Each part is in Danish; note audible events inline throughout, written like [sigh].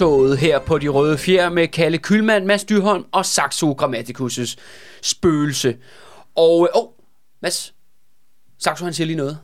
korstoget her på De Røde Fjer med Kalle Kylmand, Mads Dyrholm og Saxo Grammaticus' spøgelse. Og, åh, oh, Mads, Saxo han siger lige noget.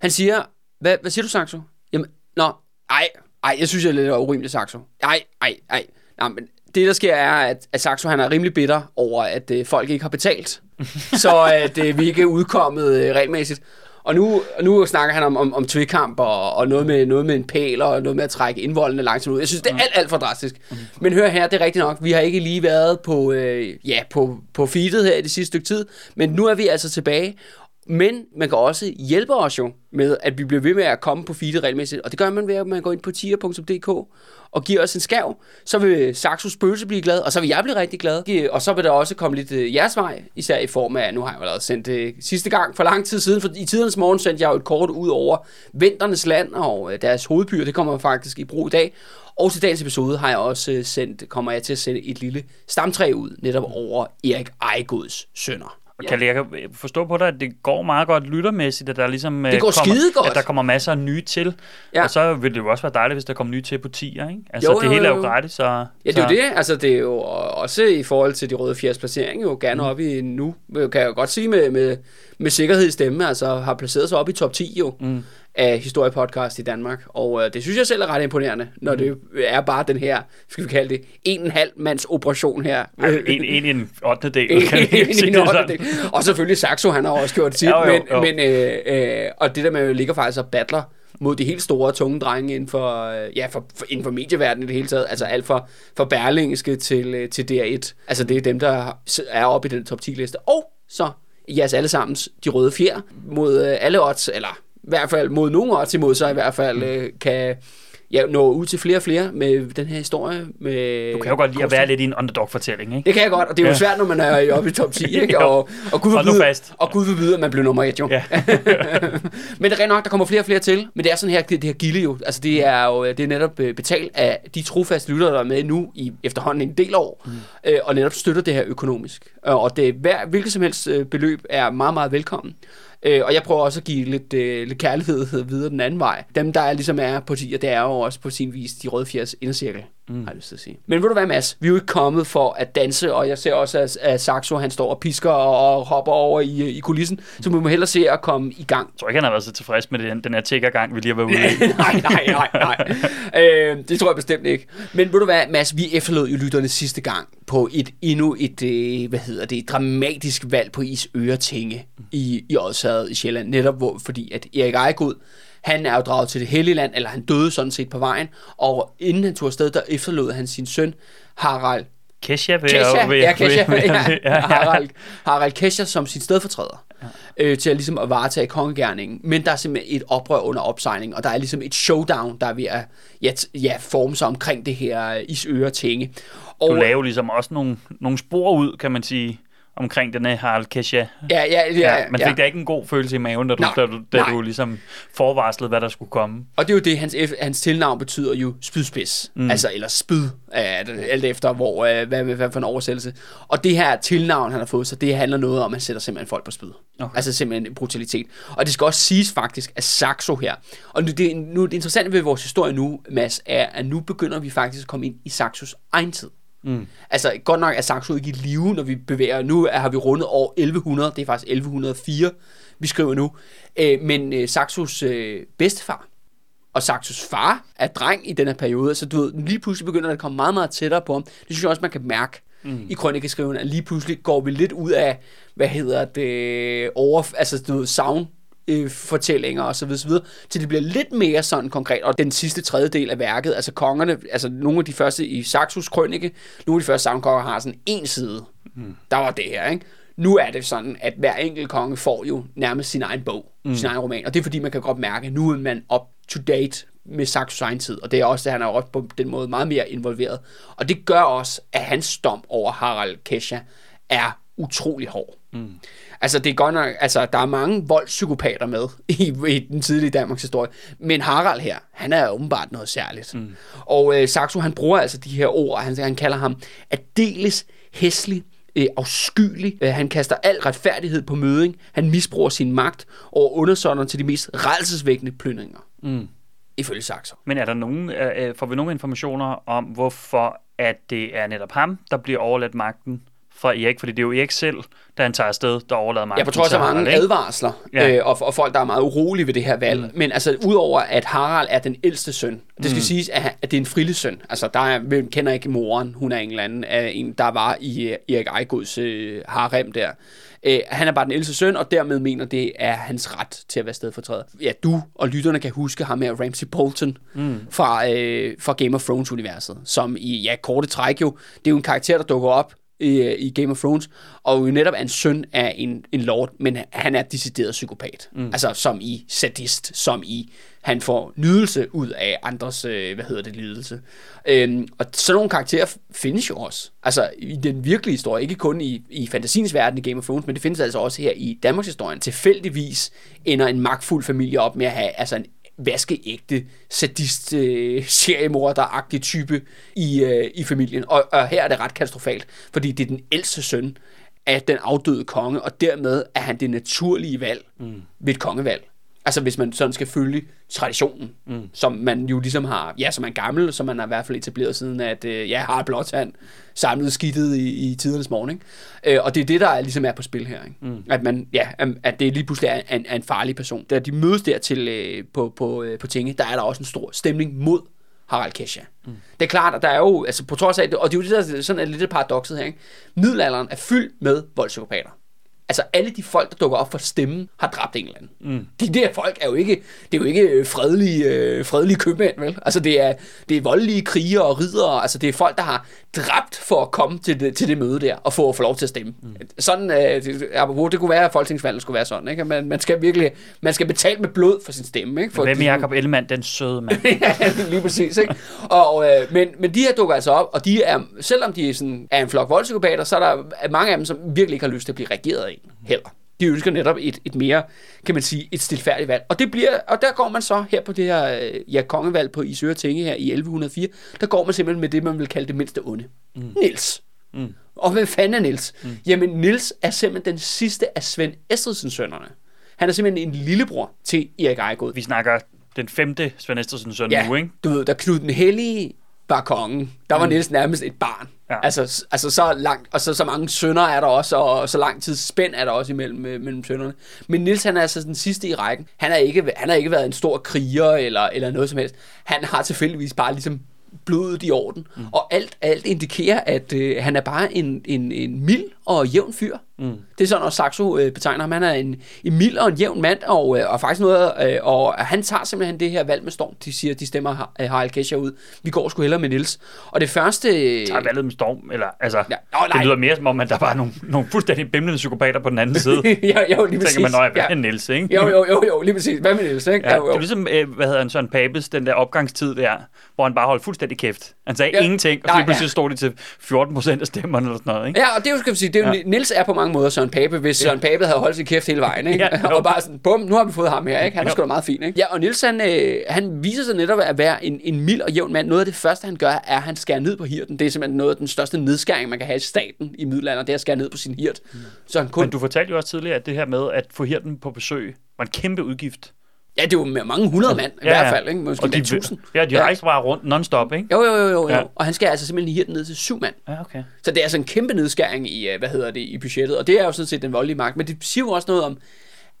Han siger, hvad, hvad siger du, Saxo? Jamen, nå, ej, ej, jeg synes, jeg er lidt urimeligt, Saxo. Ej, ej, ej. Nå, men det, der sker, er, at, at Saxo han er rimelig bitter over, at øh, folk ikke har betalt. [laughs] så at øh, vi ikke er udkommet øh, regelmæssigt. Og nu, nu snakker han om, om, om tvikamp og, og noget, med, noget med en pæl og noget med at trække indvoldene langsomt ud. Jeg synes, det er alt, alt for drastisk. Men hør her, det er rigtigt nok. Vi har ikke lige været på, øh, ja, på, på feedet her i det sidste stykke tid. Men nu er vi altså tilbage. Men man kan også hjælpe os jo med, at vi bliver ved med at komme på feedet regelmæssigt. Og det gør man ved, at man går ind på tier.dk og giver os en skav. Så vil Saxo Spøgelse blive glad, og så vil jeg blive rigtig glad. Og så vil der også komme lidt øh, jeres vej, især i form af, nu har jeg jo allerede sendt det sidste gang for lang tid siden, for i tidernes morgen sendte jeg jo et kort ud over Vinternes Land og øh, deres hovedbyer. Det kommer faktisk i brug i dag. Og til dagens episode har jeg også øh, sendt, kommer jeg til at sende et lille stamtræ ud, netop over Erik Ejgods sønner. Og kan jeg forstå på dig, at det går meget godt lyttermæssigt, at der ligesom det går kommer, godt. at der kommer masser af nye til. Ja. Og så vil det jo også være dejligt, hvis der kommer nye til på 10'er, ikke? Altså, Jo, det jo, hele er jo. jo gratis, så... Ja, det er jo det. Altså, det er jo også i forhold til de røde fjers placering, jo gerne op i nu, kan jeg jo godt sige med, med, med sikkerhed i stemme, altså har placeret sig op i top 10 jo. Mm af historiepodcast i Danmark. Og øh, det synes jeg selv er ret imponerende, når mm. det er bare den her, skal vi kalde det, en en halv mands operation her. Ej, en, en i en 8. del, [laughs] En- kan en- en det ottende sådan. del. Og selvfølgelig Saxo, han har også gjort sit, Jo, jo, men, jo. men øh, øh, og det der med, at man ligger faktisk og battler mod de helt store, tunge drenge inden for, øh, ja, for, for, inden for medieverdenen i det hele taget. Altså alt fra, fra Berlingske til, øh, til DR1. Altså det er dem, der er oppe i den top 10-liste. Og så jeres allesammens De Røde Fjer mod øh, alle odds, eller i hvert fald mod nogle odds imod sig i hvert fald, øh, kan ja, nå ud til flere og flere med den her historie. Med Du kan jo godt lide at være lidt i en underdog-fortælling, ikke? det kan jeg godt, og det er jo Ja. svært, når man er oppe i top 10, [laughs] ikke? Og, og Gud forbyde, og Gud forbyde, at man bliver nummer et, jo. Ja. [laughs] Men det er rent nok, der kommer flere og flere til. Men det er sådan her, det, det her gilde jo. Altså det er jo det er netop øh, betalt af de trofaste lyttere, der er med nu i efterhånden en del år. Mm. Øh, og netop støtter det her økonomisk. Øh, Og det er hver, hvilket som helst øh, beløb er meget, meget velkommen. Øh, og jeg prøver også at give lidt, øh, lidt kærlighed videre den anden vej. Dem, der er, ligesom er på 10, det er jo også på sin vis de røde fjers indercirkel, mm. har jeg lyst til at sige. Men ved du hvad, Mads? Vi er jo ikke kommet for at danse, og jeg ser også, at, at Saxo han står og pisker og, og hopper over i, i kulissen, så vi må hellere se at komme i gang. Jeg tror ikke, han har været så tilfreds med den, den her tiggergang, vi lige har været ude i. [laughs] nej, nej, nej, nej. Øh, det tror jeg bestemt ikke. Men ved du hvad, Mads, vi efterlod jo lytterne sidste gang på et endnu et, øh, hvad hedder det, dramatisk valg på Isøre Tinge i, i Odshavet i Sjælland. Netop hvor, fordi at Erik Ejegod, han er jo draget til det hellige land, eller han døde sådan set på vejen, og inden han tog afsted, der efterlod han sin søn, Harald Kesha vil Kesha, jeg vil, ja, Kesha, vil- ja, ja, Harald, Harald Kesha som sin stedfortræder, ja. øh, til at, ligesom at varetage kongegærningen. Men der er simpelthen et oprør under opsejling, og der er ligesom et showdown, der er ved at ja, ja, forme sig omkring det her øh, Isøre Tinge. Og, Du laver ligesom også nogle, nogle spor ud, kan man sige, omkring den her Harald Kesha. ja, ja, ja, Ja, man fik ja. da ikke en god følelse i maven, da du, Nej, da du, da nej. du ligesom forvarslede, hvad der skulle komme. Og det er jo det, hans, hans tilnavn betyder jo spydspids. Mm. Altså, eller spyd, alt efter, hvor, øh, hvad, hvad, hvad for en oversættelse. Og det her tilnavn, han har fået, så det handler noget om, at han sætter simpelthen folk på spyd. Okay. Altså simpelthen en brutalitet. Og det skal også siges faktisk, at Saxo her, og nu det, nu, det interessante ved vores historie nu, Mads, er, at nu begynder vi faktisk at komme ind i Saxos egen tid. Mm. Altså, godt nok er Saxo ikke i live, når vi bevæger. Nu har vi rundet år 1100, det er faktisk 1104, vi skriver nu. Øh, men øh, Saxos øh, bedstefar, og Saxos far er dreng i den her periode, så du ved, lige pludselig begynder det at komme meget, meget tættere på ham. Det synes jeg også, man kan mærke mm. i krønikeskriven, at lige pludselig går vi lidt ud af, hvad hedder det, over, altså du ved, sound øh, fortællinger og så videre, til det bliver lidt mere sådan konkret. Og den sidste tredjedel af værket, altså kongerne, altså nogle af de første i Saxos krønike, nogle af de første savnkonger har sådan en side. Mm. Der var det her, ikke? Nu er det sådan, at hver enkelt konge får jo nærmest sin egen bog, mm. sin egen roman. Og det er fordi, man kan godt mærke, at nu er man up to date med Saxos egen tid. Og det er også, at han er også på den måde meget mere involveret. Og det gør også, at hans dom over Harald Kesha er utrolig hård. Mm. Altså, det er godt nok, altså, der er mange voldspsykopater med [laughs] i, i den tidlige Danmarks historie, men Harald her, han er åbenbart noget særligt. Mm. Og øh, Saxo, han bruger altså de her ord, han, han kalder ham Adeles hæslig, øh, afskyelig. Øh, han kaster al retfærdighed på møding. Han misbruger sin magt over undersånderne til de mest redselsvækkende plyndringer. Mm. ifølge Saxo. Men er der nogen, øh, øh, får vi nogle informationer om, hvorfor at det er netop ham, der bliver overladt magten fra Erik? Fordi det er jo Erik selv, da han tager afsted, der overlader magten Jeg på trods af mange Harald, advarsler, Ja. ja. øh, og, og folk, der er meget urolige ved det her valg. Mm. Men altså, udover at Harald er den ældste søn, det skal mm. siges, at, at det er en frillig søn. Altså, der er, hvem kender ikke moren, hun er en eller anden, af en, der var i øh, Erik Ejgods øh, harem der. Øh, han er bare den ældste søn, og dermed mener det er hans ret til at være stedfortræder. Ja, du og lytterne kan huske ham med Ramsey Bolton mm. fra, øh, fra Game of Thrones-universet, som i ja, korte træk jo, det er jo en karakter, der dukker op i, i Game of Thrones, og jo netop er en søn af en, en lord, men han er decideret psykopat. Mm. Altså som i sadist, som i han får nydelse ud af andres, øh, hvad hedder det, lidelse. Øhm, og sådan nogle karakterer findes jo også. Altså i den virkelige historie, ikke kun i, i fantasiens verden i Game of Thrones, men det findes altså også her i Danmarks historien. Tilfældigvis ender en magtfuld familie op med at have altså en vaskeægte sadist øh, seriemorder-agtig type i, øh, i familien. Og, og her er det ret katastrofalt, fordi det er den ældste søn af den afdøde konge, og dermed er han det naturlige valg mm. ved et kongevalg. Altså hvis man sådan skal følge traditionen, mm. som man jo ligesom har, ja, som er gammel, som man har i hvert fald etableret siden, at øh, ja, har Blåtand samlet skidtet i, i tidernes morgen. Ikke? Øh, og det er det, der er, ligesom er på spil her. Ikke? Mm. At, man, ja, at det lige pludselig er en, er en farlig person. Da de mødes der til, øh, på, på, øh, på tinge, der er der også en stor stemning mod Harald Kesha. Mm. Det er klart, at der er jo, altså på trods af det, og det er jo det, der sådan er lidt paradokset her, ikke? middelalderen er fyldt med voldspsykopater. Altså alle de folk, der dukker op for stemmen, har dræbt en eller anden. Mm. De der folk er jo ikke, det er jo ikke øh, fredelige, øh, fredelige købmænd, vel? Altså det er, det er voldelige krigere og ridere, altså det er folk, der har dræbt for at komme til det, til det møde der, og få, få lov til at stemme. Mm. Sådan, øh, det, apropos, det kunne være, at folketingsvalget skulle være sådan, ikke? Man, man skal virkelig, man skal betale med blod for sin stemme, ikke? For Hvem er Jacob Ellemann, den søde mand? [laughs] ja, lige præcis, ikke? Og, øh, men, men de her dukker altså op, og de er, selvom de er, sådan, er en flok voldspsykopater, så er der mange af dem, som virkelig ikke har lyst til at blive regeret af heller. De ønsker netop et, et mere, kan man sige, et stilfærdigt valg. Og, det bliver, og der går man så her på det her øh, ja, kongevalg på Isøre Tinge her i 1104, der går man simpelthen med det, man vil kalde det mindste onde. Mm. Nils. Mm. Og hvem fanden er Nils? Mm. Jamen, Nils er simpelthen den sidste af Svend Estridsens sønnerne. Han er simpelthen en lillebror til Erik Ejegod. Vi snakker den femte Svend Estersen søn Ja, nu, ikke? du ved, da Knud den Hellige var kongen, der var mm. Niels nærmest et barn. Ja. Altså, altså så langt, og så, så mange sønner er der også, og så lang tid spænd er der også imellem øh, mellem sønnerne. Men Niels han er altså den sidste i rækken. Han har ikke, han har ikke været en stor kriger eller, eller noget som helst. Han har tilfældigvis bare ligesom blodet i orden. Mm. Og alt, alt indikerer, at øh, han er bare en, en, en mild og jævn fyr. Mm. Det er sådan, at Saxo øh, betegner ham. Han er en, en mild og en jævn mand, og, øh, og faktisk noget, øh, og han tager simpelthen det her valg med storm. De siger, de stemmer øh, Harald Kesha ud. Vi går sgu hellere med Niels. Og det første... øh, Tager valget med storm, eller altså, Ja. ja. Nå, nej. det lyder mere som om, at der er nogle, nogle fuldstændig bimlende psykopater på den anden [laughs] side. jo, jo, lige præcis. tænker man, nøj, hvad ja. er Niels, ikke? Jo, jo, jo, jo, lige præcis. Hvad med Niels, ikke? Ja, Jo, det jo. er ligesom, øh, hvad hedder han, Søren Papes, den der opgangstid der, hvor han bare holdt fuldstændig kæft. Han sagde Ja. ja. ingenting, og så pludselig ja. stod det til 14 procent af stemmerne eller sådan noget, ikke? Ja, og det er jo, skal vi sige, det er jo, Ja. Niels er på mange måder Søren Pape, hvis Søren Pape havde holdt sin kæft hele vejen, ikke? Ja, [laughs] og bare sådan, bum, nu har vi fået ham her, ikke? Han er sgu da meget fin, ikke? Ja, og Niels, han, øh, han viser sig netop at være en, en mild og jævn mand. Noget af det første, han gør, er, at han skærer ned på hirten. Det er simpelthen noget af den største nedskæring, man kan have i staten i middelalderen, det er at skære ned på sin hirt. Så han kun, Men du fortalte jo også tidligere, at det her med at få hirten på besøg var en kæmpe udgift. Ja, det er jo med mange hundrede mand, i hvert fald, ikke? Måske og de, tusind. Ja, de rejste bare rundt non-stop, ikke? Jo, jo, jo, jo, jo. Ja. Ja. Og han skal altså simpelthen hirten ned til syv mand. Ja, okay. Så det er altså en kæmpe nedskæring i, øh, hvad hedder det, i budgettet, og det er jo sådan set den voldelige magt. Men det siger jo også noget om,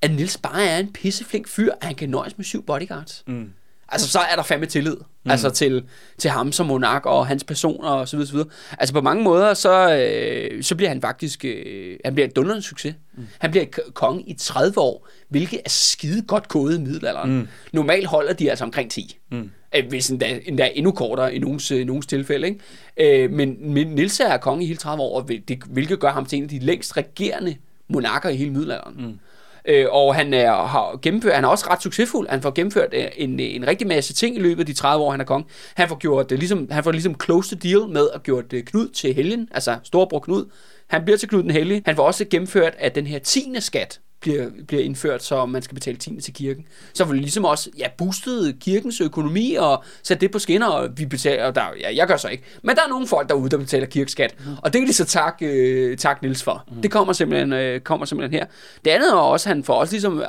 at Nils bare er en pisseflink fyr, at han kan nøjes med syv bodyguards. Mm. Altså, så er der fandme tillid. Mm. Altså til, til ham som monark og hans person og så videre, så videre. Altså på mange måder, så, øh, så bliver han faktisk, øh, han bliver en dundrende succes. Mm. Han bliver konge i 30 år, hvilket er skide godt gået i middelalderen. Mm. Normalt holder de altså omkring 10. Mm. Øh, hvis endda, endda endnu kortere i nogens, øh, nogens tilfælde. Ikke? Øh, men, men Nils er konge i hele 30 år, hvilket gør ham til en af de længst regerende monarker i hele middelalderen. Mm. Øh, og han er, har gennemført, han er også ret succesfuld. Han får gennemført øh, en, en rigtig masse ting i løbet af de 30 år, han er konge. Han får gjort det ligesom, han får ligesom close the deal med at gjort det Knud til helgen, altså storebror Knud. Han bliver til Knud den hellige. Han får også gennemført, at den her tiende skat bliver, bliver indført, så man skal betale tiende til kirken. Så det ligesom også ja, boostet kirkens økonomi og sat det på skinner, og vi betaler, og der, ja, jeg gør så ikke. Men der er nogle folk derude, der betaler kirkeskat, mm. og det kan de så takke, øh, tak Nils for. Mm. Det kommer simpelthen, øh, kommer simpelthen her. Det andet er også, han får også ligesom, øh,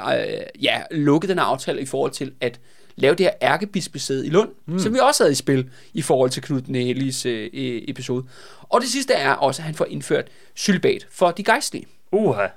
ja, lukket den her aftale i forhold til, at lave det her ærkebispesæde i Lund, mm. som vi også havde i spil i forhold til Knud den Helliges øh, episode. Og det sidste er også, at han får indført sylbat for de gejstlige. Uha.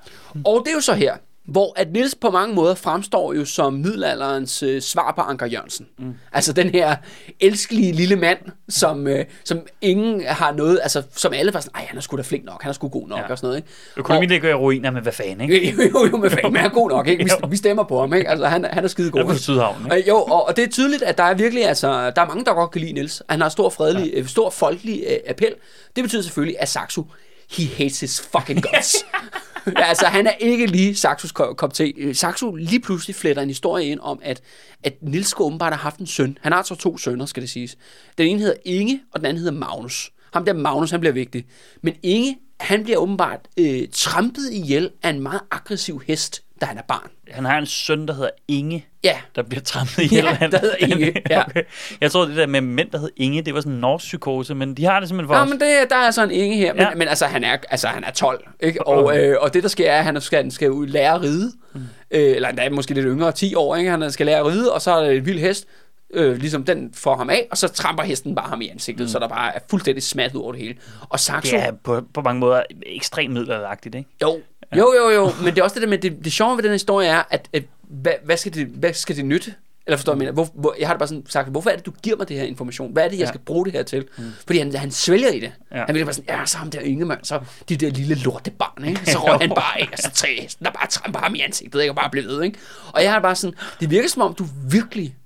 Og det er jo så her, hvor at Nils på mange måder fremstår jo som middelalderens øh, svar på Anker Jørgensen. Mm. Altså den her elskelige lille mand, som, øh, som ingen har noget, altså som alle var sådan, ej, han er sgu da flink nok, han er sgu god nok, ja. og sådan noget. Ikke? Økonomien ligger i ruiner, men hvad fanden, ikke? jo, jo, jo, men, fanden, men han er god nok, ikke? Vi, [laughs] vi stemmer på ham, ikke? Altså han, han er skide god. Han er på Sydhavn, ikke? Øh, jo, og, og, det er tydeligt, at der er virkelig, altså, der er mange, der godt kan lide Nils. Han har stor fredelig, ja. øh, stor folkelig øh, appel. Det betyder selvfølgelig, at Saxo, he hates his fucking guts. [laughs] altså, han er ikke lige Saxos kop te. Øh, Saxo lige pludselig fletter en historie ind om, at, at Nils åbenbart har haft en søn. Han har altså to sønner, skal det siges. Den ene hedder Inge, og den anden hedder Magnus. Ham der Magnus, han bliver vigtig. Men Inge, han bliver åbenbart øh, trampet ihjel af en meget aggressiv hest, da han er barn. Han har en søn, der hedder Inge, Ja, der bliver trampet ihjel. Ja, der hedder Inge, [laughs] ja. okay. Jeg tror, det der med mænd, der hed Inge, det var sådan en norsk psykose, men de har det simpelthen for Ja, os. men det, der er altså en Inge her, men, Ja. men altså, han er, altså, han er 12, ikke? Og, øh, og det, der sker, er, at han skal, han skal ud lære at ride, mm. øh, eller endda måske lidt yngre, 10 år, ikke? Han skal lære at ride, og så er der en vild hest, øh, ligesom den får ham af, og så tramper hesten bare ham i ansigtet, mm. så der bare er fuldstændig ud over det hele. Og Saxo, Det er på, på mange måder ekstremt middelalderagtigt, ikke? jo, jo, jo, jo, men det er også det der med, det, det sjove ved den historie er, at, at hvad, hvad, skal det, hvad skal det nytte? Eller forstår du, hvad jeg mener? Hvor, hvor, jeg har det bare sådan sagt, hvorfor er det, du giver mig det her information? Hvad er det, jeg Ja. skal bruge det her til? Mm. Fordi han, han svælger i det. Ja. Han bliver bare sådan, ja, så ham der Ingemann, så de der lille lortebarn, ikke? [laughs] Så røg han bare af, og så tre hesten, der bare tramper ham i ansigtet, ikke? Og bare bliver ved, ikke? Og jeg har det bare sådan, det virker som om, du virkelig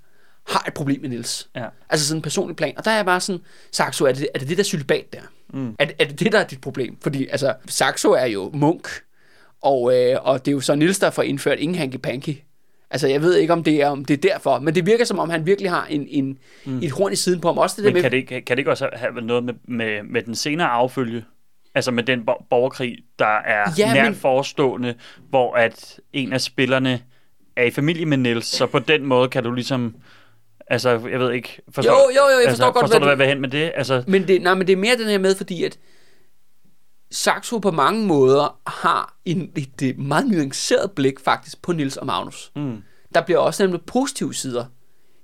har et problem med Nils. Ja. Altså sådan en personlig plan. Og der er jeg bare sådan, Saxo, er det er det, der celibat der? Mm. Er, det- er det det, der er dit problem? Fordi altså, Saxo er jo munk, og, øh, og det er jo så Nils, der får indført ingen hanky-panky. Altså, jeg ved ikke, om det er, om det er derfor, men det virker som om, han virkelig har en, en, mm. et horn i siden på ham. Også det der Men med, kan det, ikke, kan det ikke også have noget med, med, med den senere affølge? Altså med den bo- borgerkrig, der er Ja, nært men- forestående, hvor at en af spillerne er i familie med Niels, så på den måde kan du ligesom... Altså, jeg ved ikke... Forstår, Jo, jo, jo, jeg altså, forstår godt, Forstår hvad du, hvad jeg vil hen med det? Altså, Men det, nej, men det er mere den her med, fordi at Saxo på mange måder har en, et, et meget nuanceret blik faktisk på Nils og Magnus. mm, Der bliver også nemlig positive sider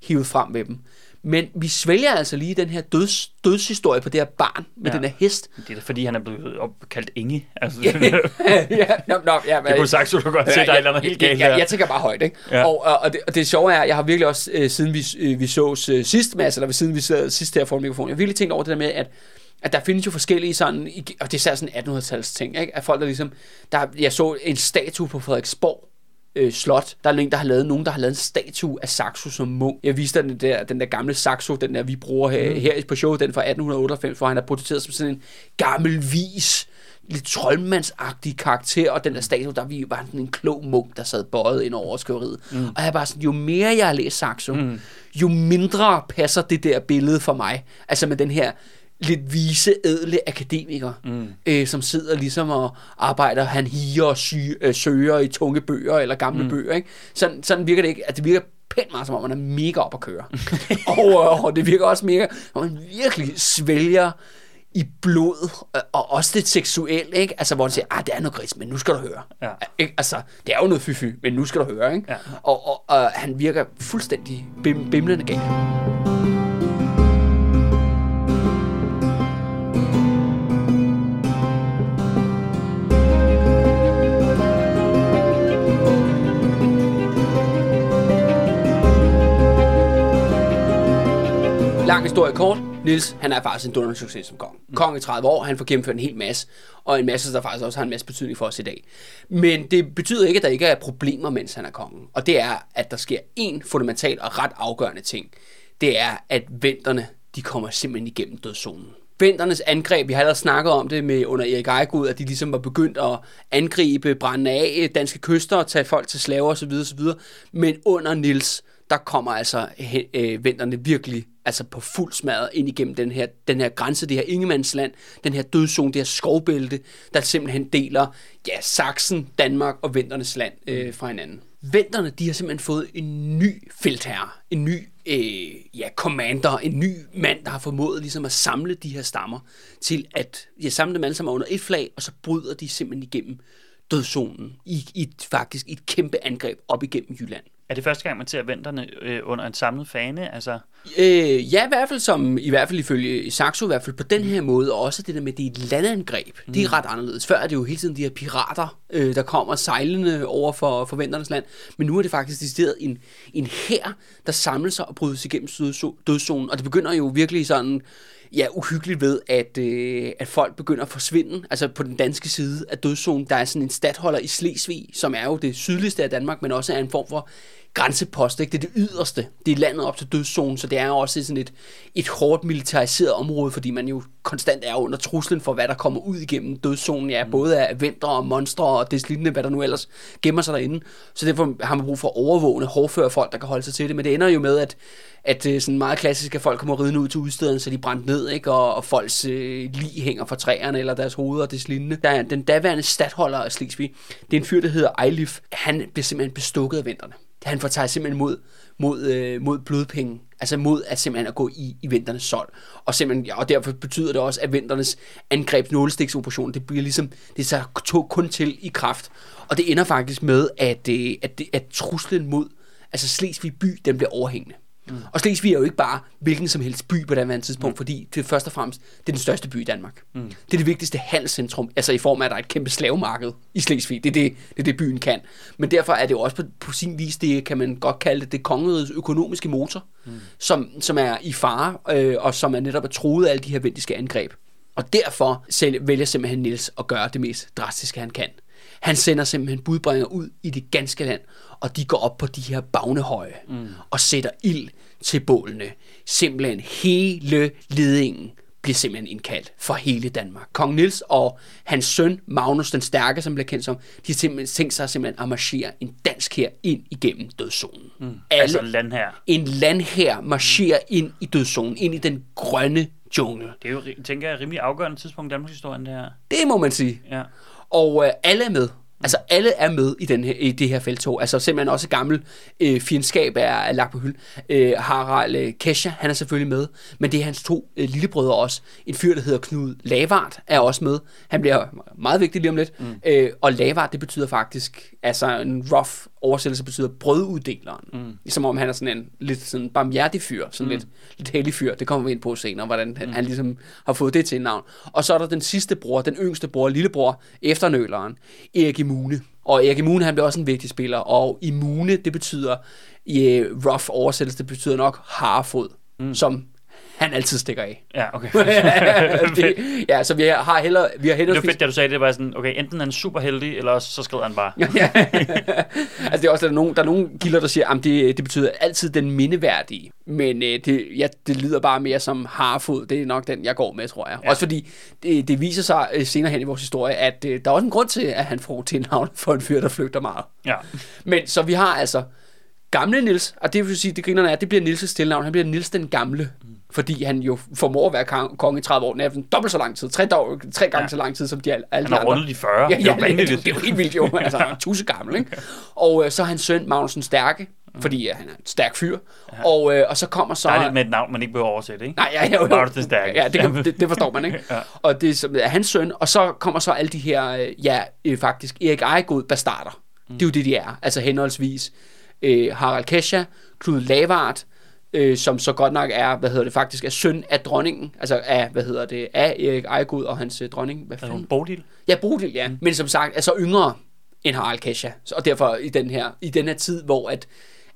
hivet frem med dem. Men vi svælger altså lige den her døds, dødshistorie på det her barn med Ja. ja. den her hest. det er da fordi, han er blevet op- kaldt Inge. Altså, [laughs] ja, ja, nå, nå, ja, [laughs] det kunne sagt, du godt se, der er et eller andet helt galt jeg, her. jeg, jeg tænker bare højt, ikke? Ja. Ja. Og, og, og, det, og det sjove er, jeg har virkelig også, øh, siden vi, øh, vi sås øh, sidst, Mads, eller siden vi sad sidst her foran mikrofonen, jeg har virkelig tænkt over det der med, at at der findes jo forskellige sådan, og det er sådan 1800-tals ting, ikke? At folk der ligesom, der, jeg så en statue på Frederiksborg, øh, slot. Der er en, der har lavet nogen, der har lavet en statue af Saxo som munk. Jeg viste dig den der, den der gamle Saxo, den der vi bruger her, mm. her på showet, den fra 1898, hvor han er portrætteret som sådan en gammel vis, lidt troldmandsagtig karakter, og den der statue, der vi var sådan en klog munk, der sad bøjet ind over skriveriet. Mm. Og jeg bare sådan, jo mere jeg har læst Saxo, mm. jo mindre passer det der billede for mig. Altså med den her lidt vise, ædle akademiker, mm. øh, som sidder ligesom og arbejder, han higer og sy, øh, søger i tunge bøger eller gamle mm. bøger. Ikke? Sådan, sådan virker det ikke. Altså, det virker pænt meget, som om man er mega op at køre. [laughs] og, øh, og det virker også mega, som om man virkelig svælger i blod, øh, og også lidt seksuelt, ikke? Altså, hvor han siger, ah, det er noget gris, men nu skal du høre. Ja. Ikke? Altså, det er jo noget fy men nu skal du høre, ikke? Ja. Og, og, og han virker fuldstændig bim, bimlende gal. Lang historie kort. Nils, han er faktisk en dundrende succes som kong. Kong i 30 år, han får gennemført en hel masse, og en masse, der faktisk også har en masse betydning for os i dag. Men det betyder ikke, at der ikke er problemer, mens han er kongen. Og det er, at der sker en fundamental og ret afgørende ting. Det er, at venterne, de kommer simpelthen igennem dødszonen. Venternes angreb, vi har allerede snakket om det med under Erik Ejegod, at de ligesom var begyndt at angribe, brænde af danske kyster og tage folk til slaver osv. osv. Men under Nils, der kommer altså øh, venterne virkelig altså på fuld smadret ind igennem den her, den her grænse, det her ingemandsland, den her dødszone, det her skovbælte, der simpelthen deler ja, Sachsen, Danmark og venternes land øh, fra hinanden. Venterne, de har simpelthen fået en ny feltherre, en ny øh, ja, commander, en ny mand, der har formået ligesom at samle de her stammer til at ja, samle dem alle sammen under et flag, og så bryder de simpelthen igennem dødszonen i, i faktisk et kæmpe angreb op igennem Jylland. Er det første gang, man ser venterne øh, under en samlet fane? Altså, Øh, ja, i hvert fald som, i hvert fald ifølge Saxo, i hvert fald på den her måde, og også det der med, det er et landangreb. Mm. Det er ret anderledes. Før er det jo hele tiden de her pirater, øh, der kommer sejlende over for, for venternes land. Men nu er det faktisk decideret en, en her, der samler sig og bryder sig igennem dødszonen. Og det begynder jo virkelig sådan, ja, uhyggeligt ved, at, øh, at folk begynder at forsvinde. Altså på den danske side af dødszonen, der er sådan en stadholder i Slesvig, som er jo det sydligste af Danmark, men også er en form for grænsepost. Ikke? Det er det yderste. Det er landet op til dødszonen, så det er jo også sådan et, et hårdt militariseret område, fordi man jo konstant er under truslen for, hvad der kommer ud igennem dødszonen. Ja, både af venter og monstre og det slidende, hvad der nu ellers gemmer sig derinde. Så derfor har man brug for overvågende, hårdføre folk, der kan holde sig til det. Men det ender jo med, at, at øh, sådan meget klassisk, at folk kommer ridende ud til udstederne, så de brændt ned, ikke? Og, og folks øh, lig hænger fra træerne eller deres hoveder og det lignende. Der er den daværende stadholder af Slesvig. Det er en fyr, der hedder Eilif. Han bliver simpelthen bestukket af vinterne han får taget simpelthen mod, mod, øh, mod blodpenge. Altså mod at simpelthen at gå i, i vinternes sol. Og, simpelthen, ja, og derfor betyder det også, at vinternes angreb nålestiksoperation, det bliver ligesom, det så tog kun til i kraft. Og det ender faktisk med, at, øh, at, at truslen mod, altså Slesvig by, den bliver overhængende. Mm. Og Slesvig er jo ikke bare hvilken som helst by på det her tidspunkt, mm. fordi det er først og fremmest det er den største by i Danmark. Mm. Det er det vigtigste handelscentrum, altså i form af, at der er et kæmpe slavemarked i Slesvig. Det er det, det, er det byen kan. Men derfor er det jo også på, på sin vis, det kan man godt kalde det, det kongerigets økonomiske motor, mm. som, som er i fare, øh, og som er netop er troet af alle de her vendiske angreb. Og derfor vælger simpelthen Nils at gøre det mest drastiske, han kan. Han sender simpelthen budbringer ud i det ganske land, og de går op på de her bagnehøje mm. og sætter ild til bålene. Simpelthen hele ledingen bliver simpelthen indkaldt for hele Danmark. Kong Nils og hans søn Magnus den Stærke, som bliver kendt som, de har simpelthen tænkt sig simpelthen at marchere en dansk her ind igennem dødszonen. Mm. Alle, altså en landher. En landher marcherer mm. ind i dødszonen, ind i den grønne jungle. Det er jo, tænker jeg, et rimelig afgørende tidspunkt i Danmarks historie, det her. Det må man sige. Ja. Og øh, alle er med. Altså alle er med i, den her, i det her feltog. Altså simpelthen også gammel øh, fjendskab er, er lagt på hylden. Øh, Harald øh, Kesha, han er selvfølgelig med. Men det er hans to øh, lillebrødre også. En fyr, der hedder Knud Lavart, er også med. Han bliver meget vigtig lige om lidt. Mm. Øh, og Lavart, det betyder faktisk, altså en rough oversættelse betyder brøduddeleren. Mm. Som om han er sådan en lidt sådan barmhjertig fyr, sådan mm. lidt, lidt hellig fyr. Det kommer vi ind på senere, hvordan han, mm. han ligesom har fået det til en navn. Og så er der den sidste bror, den yngste bror, lillebror, efternøleren, Erik Immune. Og Erik Immune, han bliver også en vigtig spiller. Og Immune, det betyder, i rough oversættelse, det betyder nok harfod, mm. som han altid stikker af. Ja, okay. [laughs] [laughs] det, ja, så vi har heller... Vi har heller det var fedt, da du sagde det, var sådan, okay, enten er han super heldig, eller så skrider han bare. [laughs] ja. altså det er også, der er nogen, der er nogen kilder, der siger, at det, det betyder altid den mindeværdige. Men øh, det, ja, det lyder bare mere som harfod. Det er nok den, jeg går med, tror jeg. Ja. Også fordi det, det viser sig øh, senere hen i vores historie, at øh, der er også en grund til, at han får til navn for en fyr, der flygter meget. Ja. Men så vi har altså gamle Nils, og det vil sige, det grinerne er, det bliver Nils' tilnavn. Han bliver Nils den gamle. Mm fordi han jo formår at være konge i 30 år. Er dobbelt så lang tid, tre, dog, tre gange ja. så lang tid som de alle han har rundet de 40. Ja, ja, det, er jo det, det er jo helt vildt jo, [laughs] altså han er tusse gammel. Ikke? Og øh, så er hans søn Magnusen Stærke, fordi ja, han er en stærk fyr. Ja. Og, øh, og så kommer så... Der er lidt med et navn, man ikke behøver oversætte, ikke? Nej, ja, jo, jo. Den Stærke. Ja, det, kan, det, det forstår man, ikke? [laughs] ja. Og det er hans søn, og så kommer så alle de her, øh, ja, øh, faktisk Erik Ejegod bastarder. Mm. Det er jo det, de er. Altså henholdsvis øh, Harald Kesha, Knud Lavard, øh, som så godt nok er, hvad hedder det faktisk, er søn af dronningen, altså af, hvad hedder det, af Erik Ejegod og hans øh, dronning. Hvad fanden? Bodil? Ja, Bodil, ja. Mm. Men som sagt, er så yngre end Harald Kesha. Og derfor i den her, i den her tid, hvor at,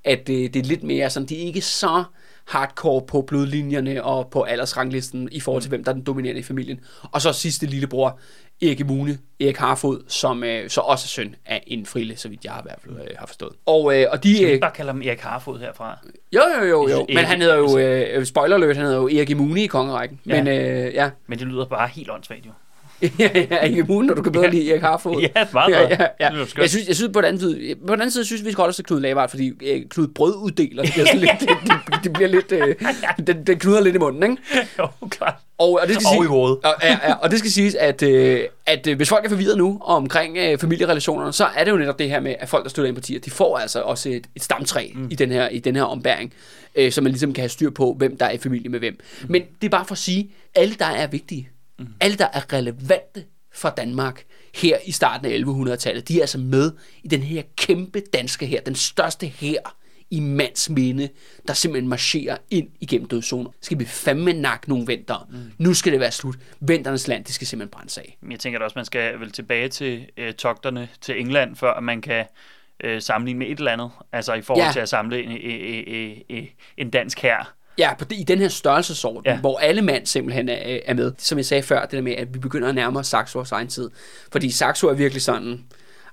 at det, øh, det er lidt mere sådan, de er ikke så hardcore på blodlinjerne og på aldersranglisten i forhold til, mm. hvem der er den dominerende i familien. Og så sidste lillebror, Erik Imune, Erik Harfod, som øh, så også er søn af en frille, så vidt jeg i hvert fald øh, har forstået. Og, øh, og de, Skal vi øh, bare kalde ham Erik Harfod herfra? Jo, jo, jo, jo. men han hedder jo, øh, spoiler alert, han hedder jo Erik Imune i kongerækken. Ja. Men, øh, ja. men det lyder bare helt åndssvagt jo. Ja, ja, ikke immun, når du kan bedre ja. lide Erik Harfod. Ja, meget ja, ja, ja. Jeg synes, jeg synes på den anden side, på den anden side synes vi skal holde os til Knud Lavard, fordi uh, Knud brøduddeler, det bliver, sådan lidt, [laughs] det, det, det, bliver lidt, uh, det, det knuder lidt i munden, ikke? Jo, klart. Og, og, det skal og sige, i hovedet. Og, ja, ja, og det skal siges, at, uh, at uh, hvis folk er forvirret nu omkring uh, familierelationerne, så er det jo netop det her med, at folk, der støtter partier, de får altså også et, et stamtræ mm. i, den her, i den her ombæring, uh, så man ligesom kan have styr på, hvem der er i familie med hvem. Mm. Men det er bare for at sige, alle der er vigtige, mm. alle der er relevante fra Danmark her i starten af 1100-tallet, de er altså med i den her kæmpe danske her, den største her i mands minde, der simpelthen marcherer ind igennem dødszonen. Skal vi fandme nakke nogle venter? Mm. Nu skal det være slut. Venternes land, det skal simpelthen brændes af. Jeg tænker da også, man skal vel tilbage til øh, togterne til England, før man kan øh, sammenligne med et eller andet. Altså i forhold Ja. til at samle en, en, en, en, en dansk her. Ja, på det, i den her størrelsesorden, ja. Hvor alle mand simpelthen er, er med. Som jeg sagde før, det der med, at vi begynder at nærme os Saxo vores egen tid. Fordi Saxo er virkelig sådan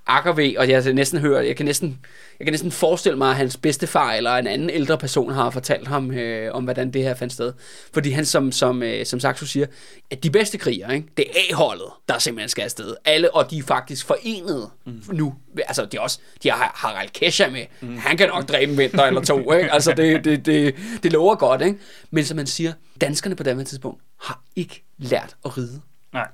akkerve, og jeg kan næsten høre, jeg kan næsten, jeg kan næsten forestille mig, at hans bedstefar eller en anden ældre person har fortalt ham øh, om, hvordan det her fandt sted. Fordi han, som, som, øh, som Saxo siger, at de bedste krigere, ikke, det er A-holdet, der simpelthen skal afsted. Alle, og de er faktisk forenet mm. nu. Altså, de, også, de har Harald Kesha med. Mm. Han kan nok dræbe en vinter eller to. Ikke? Altså, det, det, det, det lover godt. Ikke? Men som man siger, danskerne på det tidspunkt har ikke lært at ride. Nej,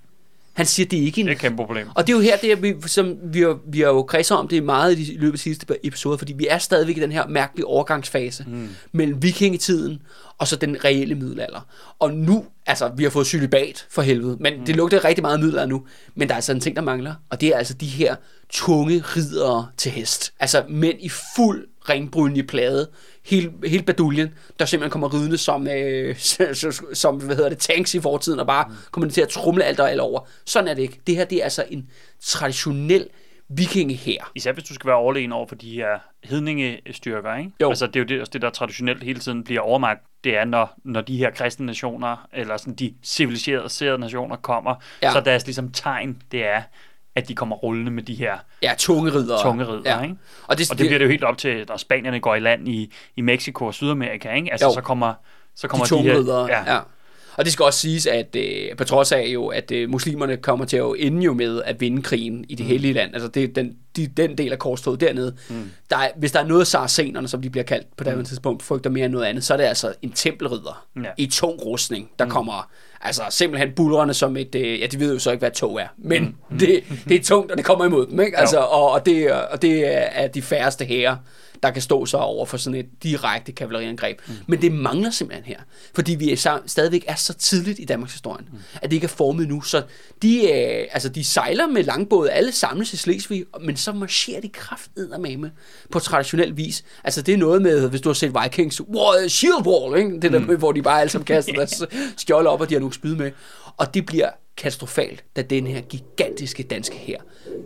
Han siger, det er ikke en... det er et kæmpe problem. Og det er jo her, det er, vi, som vi har, vi har jo kredset om det meget i løbet af sidste episoder, fordi vi er stadigvæk i den her mærkelige overgangsfase mm. mellem vikingetiden og så den reelle middelalder. Og nu, altså, vi har fået celibat for helvede, men mm. det lugter rigtig meget middelalder nu, men der er altså en ting, der mangler, og det er altså de her tunge ridere til hest. Altså mænd i fuld ringbrynje plade, hele, hele baduljen, der simpelthen kommer ridende som, øh, [laughs] som hvad hedder det, tanks i fortiden, og bare mm. kommer til at trumle alt og alt over. Sådan er det ikke. Det her, det er altså en traditionel vikingehær. Især hvis du skal være overlegen over for de her hedningestyrker, ikke? Jo. Altså det er jo det, også det, der traditionelt hele tiden bliver overmagt. Det er, når, når de her kristne nationer, eller sådan de civiliserede nationer kommer, ja. så deres ligesom tegn, det er, at de kommer rullende med de her Ja, tunge ridere. tunge ridder, ja. ikke? Og det, Og det bliver det jo helt op til, når spanierne går i land i, i Mexico og Sydamerika, ikke? Altså Jo. så kommer, så kommer de tunge her, ridere. Ja, Ja. Og det skal også siges, at øh, på trods af jo, at øh, muslimerne kommer til at jo ende jo med at vinde krigen i det mm. hellige land, altså det den, de, den del af korstoget dernede, mm. der er, hvis der er noget saracenerne, som de bliver kaldt på det mm. tidspunkt, frygter mere end noget andet, så er det altså en tempelridder Ja. i tung rustning, der mm. kommer altså simpelthen bulrende som et, øh, ja de ved jo så ikke, hvad et tog er, men mm. [laughs] det, det er tungt, og det kommer imod dem, ikke? Altså, og, og, det, og det er- de færreste hære, der kan stå så over for sådan et direkte kavaleriangreb. Mm. Men det mangler simpelthen her, fordi vi er stadigvæk er så tidligt i Danmarks historie, mm. at det ikke er formet nu. Så de, øh, altså, de sejler med langbåde, alle samles i Slesvig, men så marcherer de krafteddermame på traditionel vis. Altså det er noget med, hvis du har set Vikings, wow, shield wall, ikke? det der med, hvor de bare alle sammen kaster [laughs] deres skjold op, og de har nogle spyd med. Og det bliver katastrofalt, da den her gigantiske danske her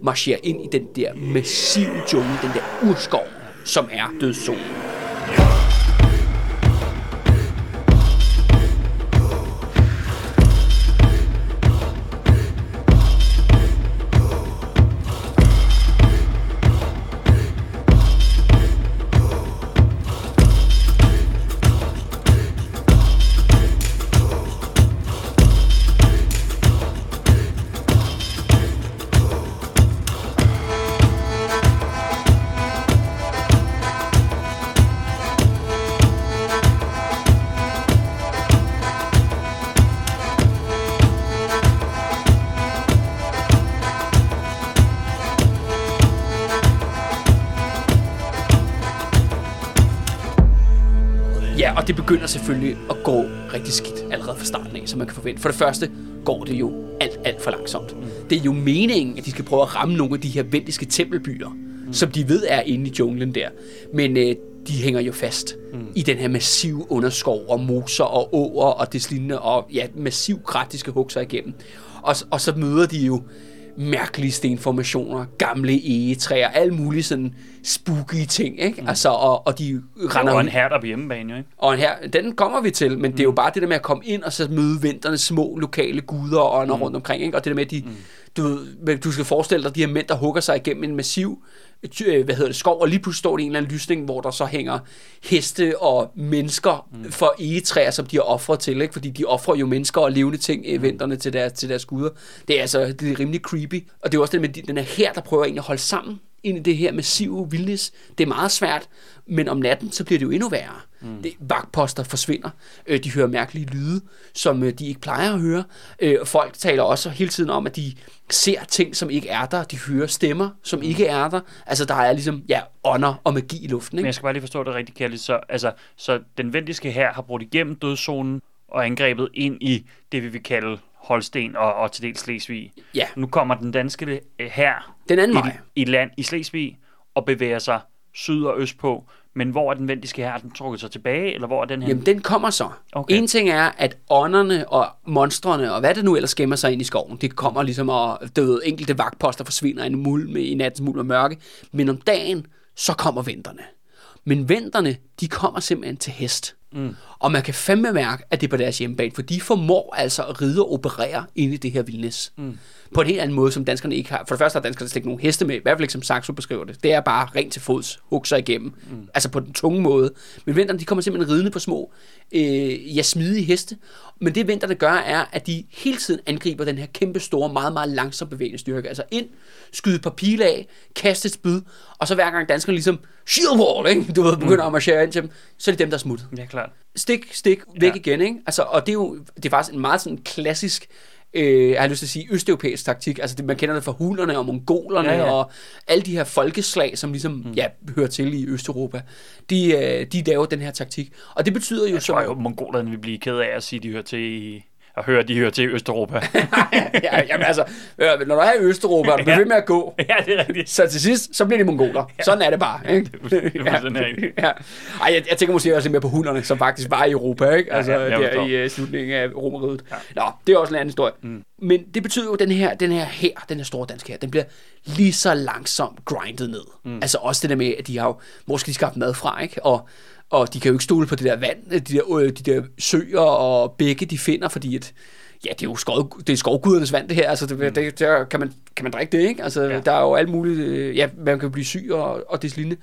marcherer ind i den der massive jungle, den der urskov, som er dødszonen. Begynder selvfølgelig at gå rigtig skidt allerede fra starten af, som man kan forvente. For det første går det jo alt, alt for langsomt. Mm. Det er jo meningen, at de skal prøve at ramme nogle af de her vendiske tempelbyer, mm. som de ved er inde i junglen der. Men øh, de hænger jo fast mm. i den her massive underskov og moser og åer og det lignende, og ja, massiv krat, de skal hugge sig igennem. Og, og så møder de jo mærkelige stenformationer, gamle egetræer, alle mulige sådan spooky ting, ikke? Mm. Altså, og, og de Der render ud- en her der på hjemmebane, jo, ikke? og her, den kommer vi til, men det er jo bare det der med at komme ind og så møde vinternes små lokale guder og ånder mm. rundt omkring, ikke? Og det der med, at de, mm. du, du skal forestille dig de her mænd, der hugger sig igennem en massiv øh, hvad hedder det, skov, og lige pludselig står der en eller anden lysning, hvor der så hænger heste og mennesker mm. for egetræer, som de har offret til, ikke? Fordi de offrer jo mennesker og levende ting i vinterne til deres, til deres guder. Det er altså det er rimelig creepy. Og det er også det med de- den her her, der prøver egentlig at holde sammen ind i det her massive vildnis. Det er meget svært, men om natten, så bliver det jo endnu værre. Mm. Det, vagtposter forsvinder. Øh, de hører mærkelige lyde, som øh, de ikke plejer at høre. Øh, folk taler også hele tiden om, at de ser ting, som ikke er der. De hører stemmer, som ikke er der. Altså, der er ligesom, ja, ånder og magi i luften, Men ikke? jeg skal bare lige forstå det rigtigt, Kelly. Så, altså, så den vendiske her har brugt igennem dødszonen og angrebet ind i det, vi vil kalde Holsten og, og til dels Slesvig. Ja, Nu kommer den danske øh, her den anden i, vej. i land i Slesvig og bevæger sig syd og øst på Men hvor er den vendiske her? Er den trukket sig tilbage, eller hvor er den her? Jamen, den kommer så. Okay. En ting er, at ånderne og monstrene, og hvad det nu ellers gemmer sig ind i skoven, det kommer ligesom, og ved, enkelte vagtposter forsvinder i, en mulm, i nattens mulm og mørke. Men om dagen, så kommer venterne. Men venterne, de kommer simpelthen til hest. Mm. Og man kan fandme mærke, at det er på deres hjemmebane, for de formår altså at ride og operere inde i det her vildnis. Mm. På en helt anden måde, som danskerne ikke har. For det første har danskerne slet ikke nogen heste med, i hvert fald ikke som Saxo beskriver det. Det er bare rent til fods, hugge sig igennem. Mm. Altså på den tunge måde. Men vinterne, de kommer simpelthen ridende på små, øh, ja, smidige heste. Men det vinterne gør, er, at de hele tiden angriber den her kæmpe store, meget, meget langsomt bevægende styrke. Altså ind, skyde par pile af, kaste et spyd, og så hver gang danskerne ligesom shield wall, ikke? du ved, begynder mm. at marchere ind til dem, så er det dem, der er smuttet Ja, klart. Stik, stik, væk Ja. igen, ikke? Altså, og det er jo det er faktisk en meget sådan klassisk, øh, jeg har lyst til at sige, østeuropæisk taktik. Altså, det, man kender det fra hulerne og mongolerne Ja, ja, og alle de her folkeslag, som ligesom, mm. ja, hører til i Østeuropa. De, øh, de laver den her taktik. Og det betyder jo Jeg tror jo, mongolerne vil blive ked af at sige, at de hører til i at høre, at de hører til Østeuropa. [laughs] ja, jamen altså, når du er i Østeuropa, og du bliver Ja. ved med at gå, ja, det er rigtigt. så til sidst, så bliver det mongoler. Sådan er det bare, ikke? Det er fuldstændig rigtigt. ja. Ej, jeg, jeg tænker måske også lidt mere på hunderne, som faktisk var i Europa, ikke? Altså, ja, jeg der i uh, slutningen af Romeriet. Ja. Nå, det er også en anden historie. Mm. Men det betyder jo, at den her, den her her, den her store danske her, den bliver lige så langsomt grindet ned. Mm. Altså også det der med, at de har jo, hvor skal de skaffe mad fra, ikke? Og, og de kan jo ikke stole på det der vand, de der, øh, de der søer og bække, de finder, fordi at, ja, det er jo skov, det er skovgudernes vand, det her. Altså, det, det, der kan, man, kan man drikke det, ikke? Altså, ja. der er jo alt muligt, øh, ja, man kan blive syg og, og det lignende.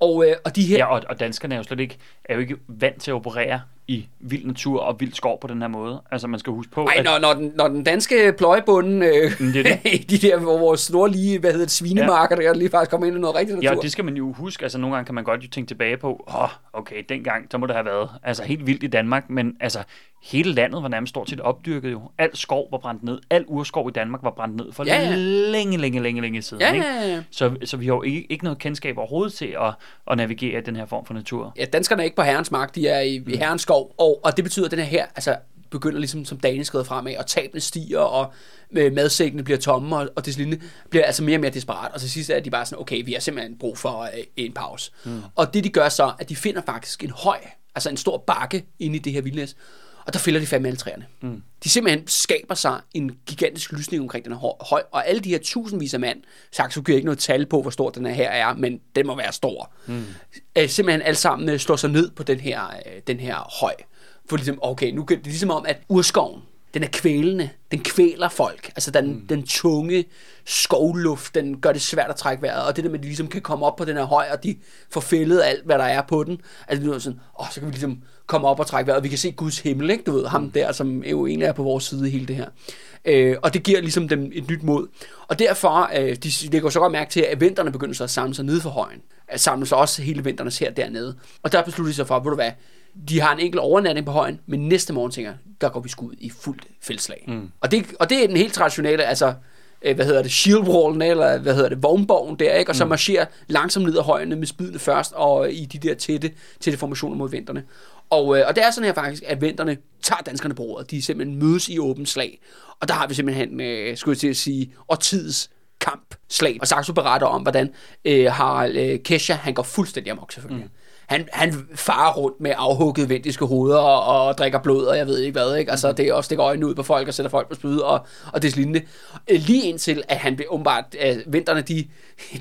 Og, øh, og de her... Ja, og, og danskerne er jo slet ikke, er jo ikke vant til at operere i vild natur og vild skov på den her måde. Altså, man skal huske på, Ej, at... når, når, den, når den danske pløjebunde, øh, Mm, det er [laughs] de der, hvor vores snorlige, hvad hedder det, svinemarker, der lige faktisk kommer ind i noget rigtigt natur. Ja, det skal man jo huske. Altså, nogle gange kan man godt jo tænke tilbage på, åh, oh, okay, dengang, så må det have været altså, helt vildt i Danmark, men altså, hele landet var nærmest stort set opdyrket jo. Al skov var brændt ned. Al urskov i Danmark var brændt ned for Ja, ja. længe, længe, længe, længe siden. Ja, ikke? ja, ja. Så, så vi har jo ikke, ikke noget kendskab overhovedet til at, at navigere i den her form for natur. ja, danskerne er ikke på herrens mark, de er i, Mm. i herrens skov, og, og det betyder, at den her her, altså begynder ligesom som dagen skrider fremad, og tabene stiger, og øh, madsækkene bliver tomme, og, og det lignende bliver altså mere og mere desperat, og til sidst er de bare sådan, okay, vi har simpelthen brug for øh, en pause. Mm. Og det de gør så, at de finder faktisk en høj, altså en stor bakke inde i det her vildnæs, og der fælder de fandme alle træerne. Mm. De simpelthen skaber sig en gigantisk lysning omkring den her hø- høj, og alle de her tusindvis af mand, Saxo giver ikke noget tal på, hvor stor den her er, men den må være stor. Mm. Øh, simpelthen alle sammen øh, slår sig ned på den her, øh, den her høj. For ligesom, okay, nu det er ligesom om, at urskoven, den er kvælende. Den kvæler folk. Altså den, mm. den tunge skovluft, den gør det svært at trække vejret. Og det der med, at de ligesom kan komme op på den her høj, og de får fældet alt, hvad der er på den. Altså det er sådan, åh, så kan vi ligesom komme op og trække vejret. Og vi kan se Guds himmel, ikke? Du ved, ham der, som jo egentlig er på vores side i hele det her. Øh, og det giver ligesom dem et nyt mod. Og derfor, øh, de lægger så godt mærke til, at vinterne begynder så at samle sig nede for højen. At samle sig også hele vinternes her dernede. Og der beslutter de sig for, ved du hvad, de har en enkelt overnatning på højen, men næste morgen tænker, der går vi sgu ud i fuldt fældslag. Mm. Og, det, og det er den helt traditionelle, altså, øh, hvad hedder det, shield wallen, eller hvad hedder det, vognborgen der, ikke? Og så marcherer langsomt ned ad højene med spydene først, og i de der tætte, tætte formationer mod vinterne. Og, øh, og det er sådan her faktisk, at vinterne tager danskerne på ordet. De simpelthen mødes i åbent slag. Og der har vi simpelthen, øh, skulle jeg til at sige, årtidets kamp, slag. Og Saxo beretter om, hvordan øh, Harald øh, Kesha, han går fuldstændig amok selvfølgelig. Mm. Han, han farer rundt med afhugget vendiske hoveder og, og drikker blod, og jeg ved ikke hvad, ikke? Altså, det er også stikker øjnene ud på folk og sætter folk på spyd, og, og det lignende. Øh, Lige indtil, at han bliver åbenbart, øh, vinterne, de,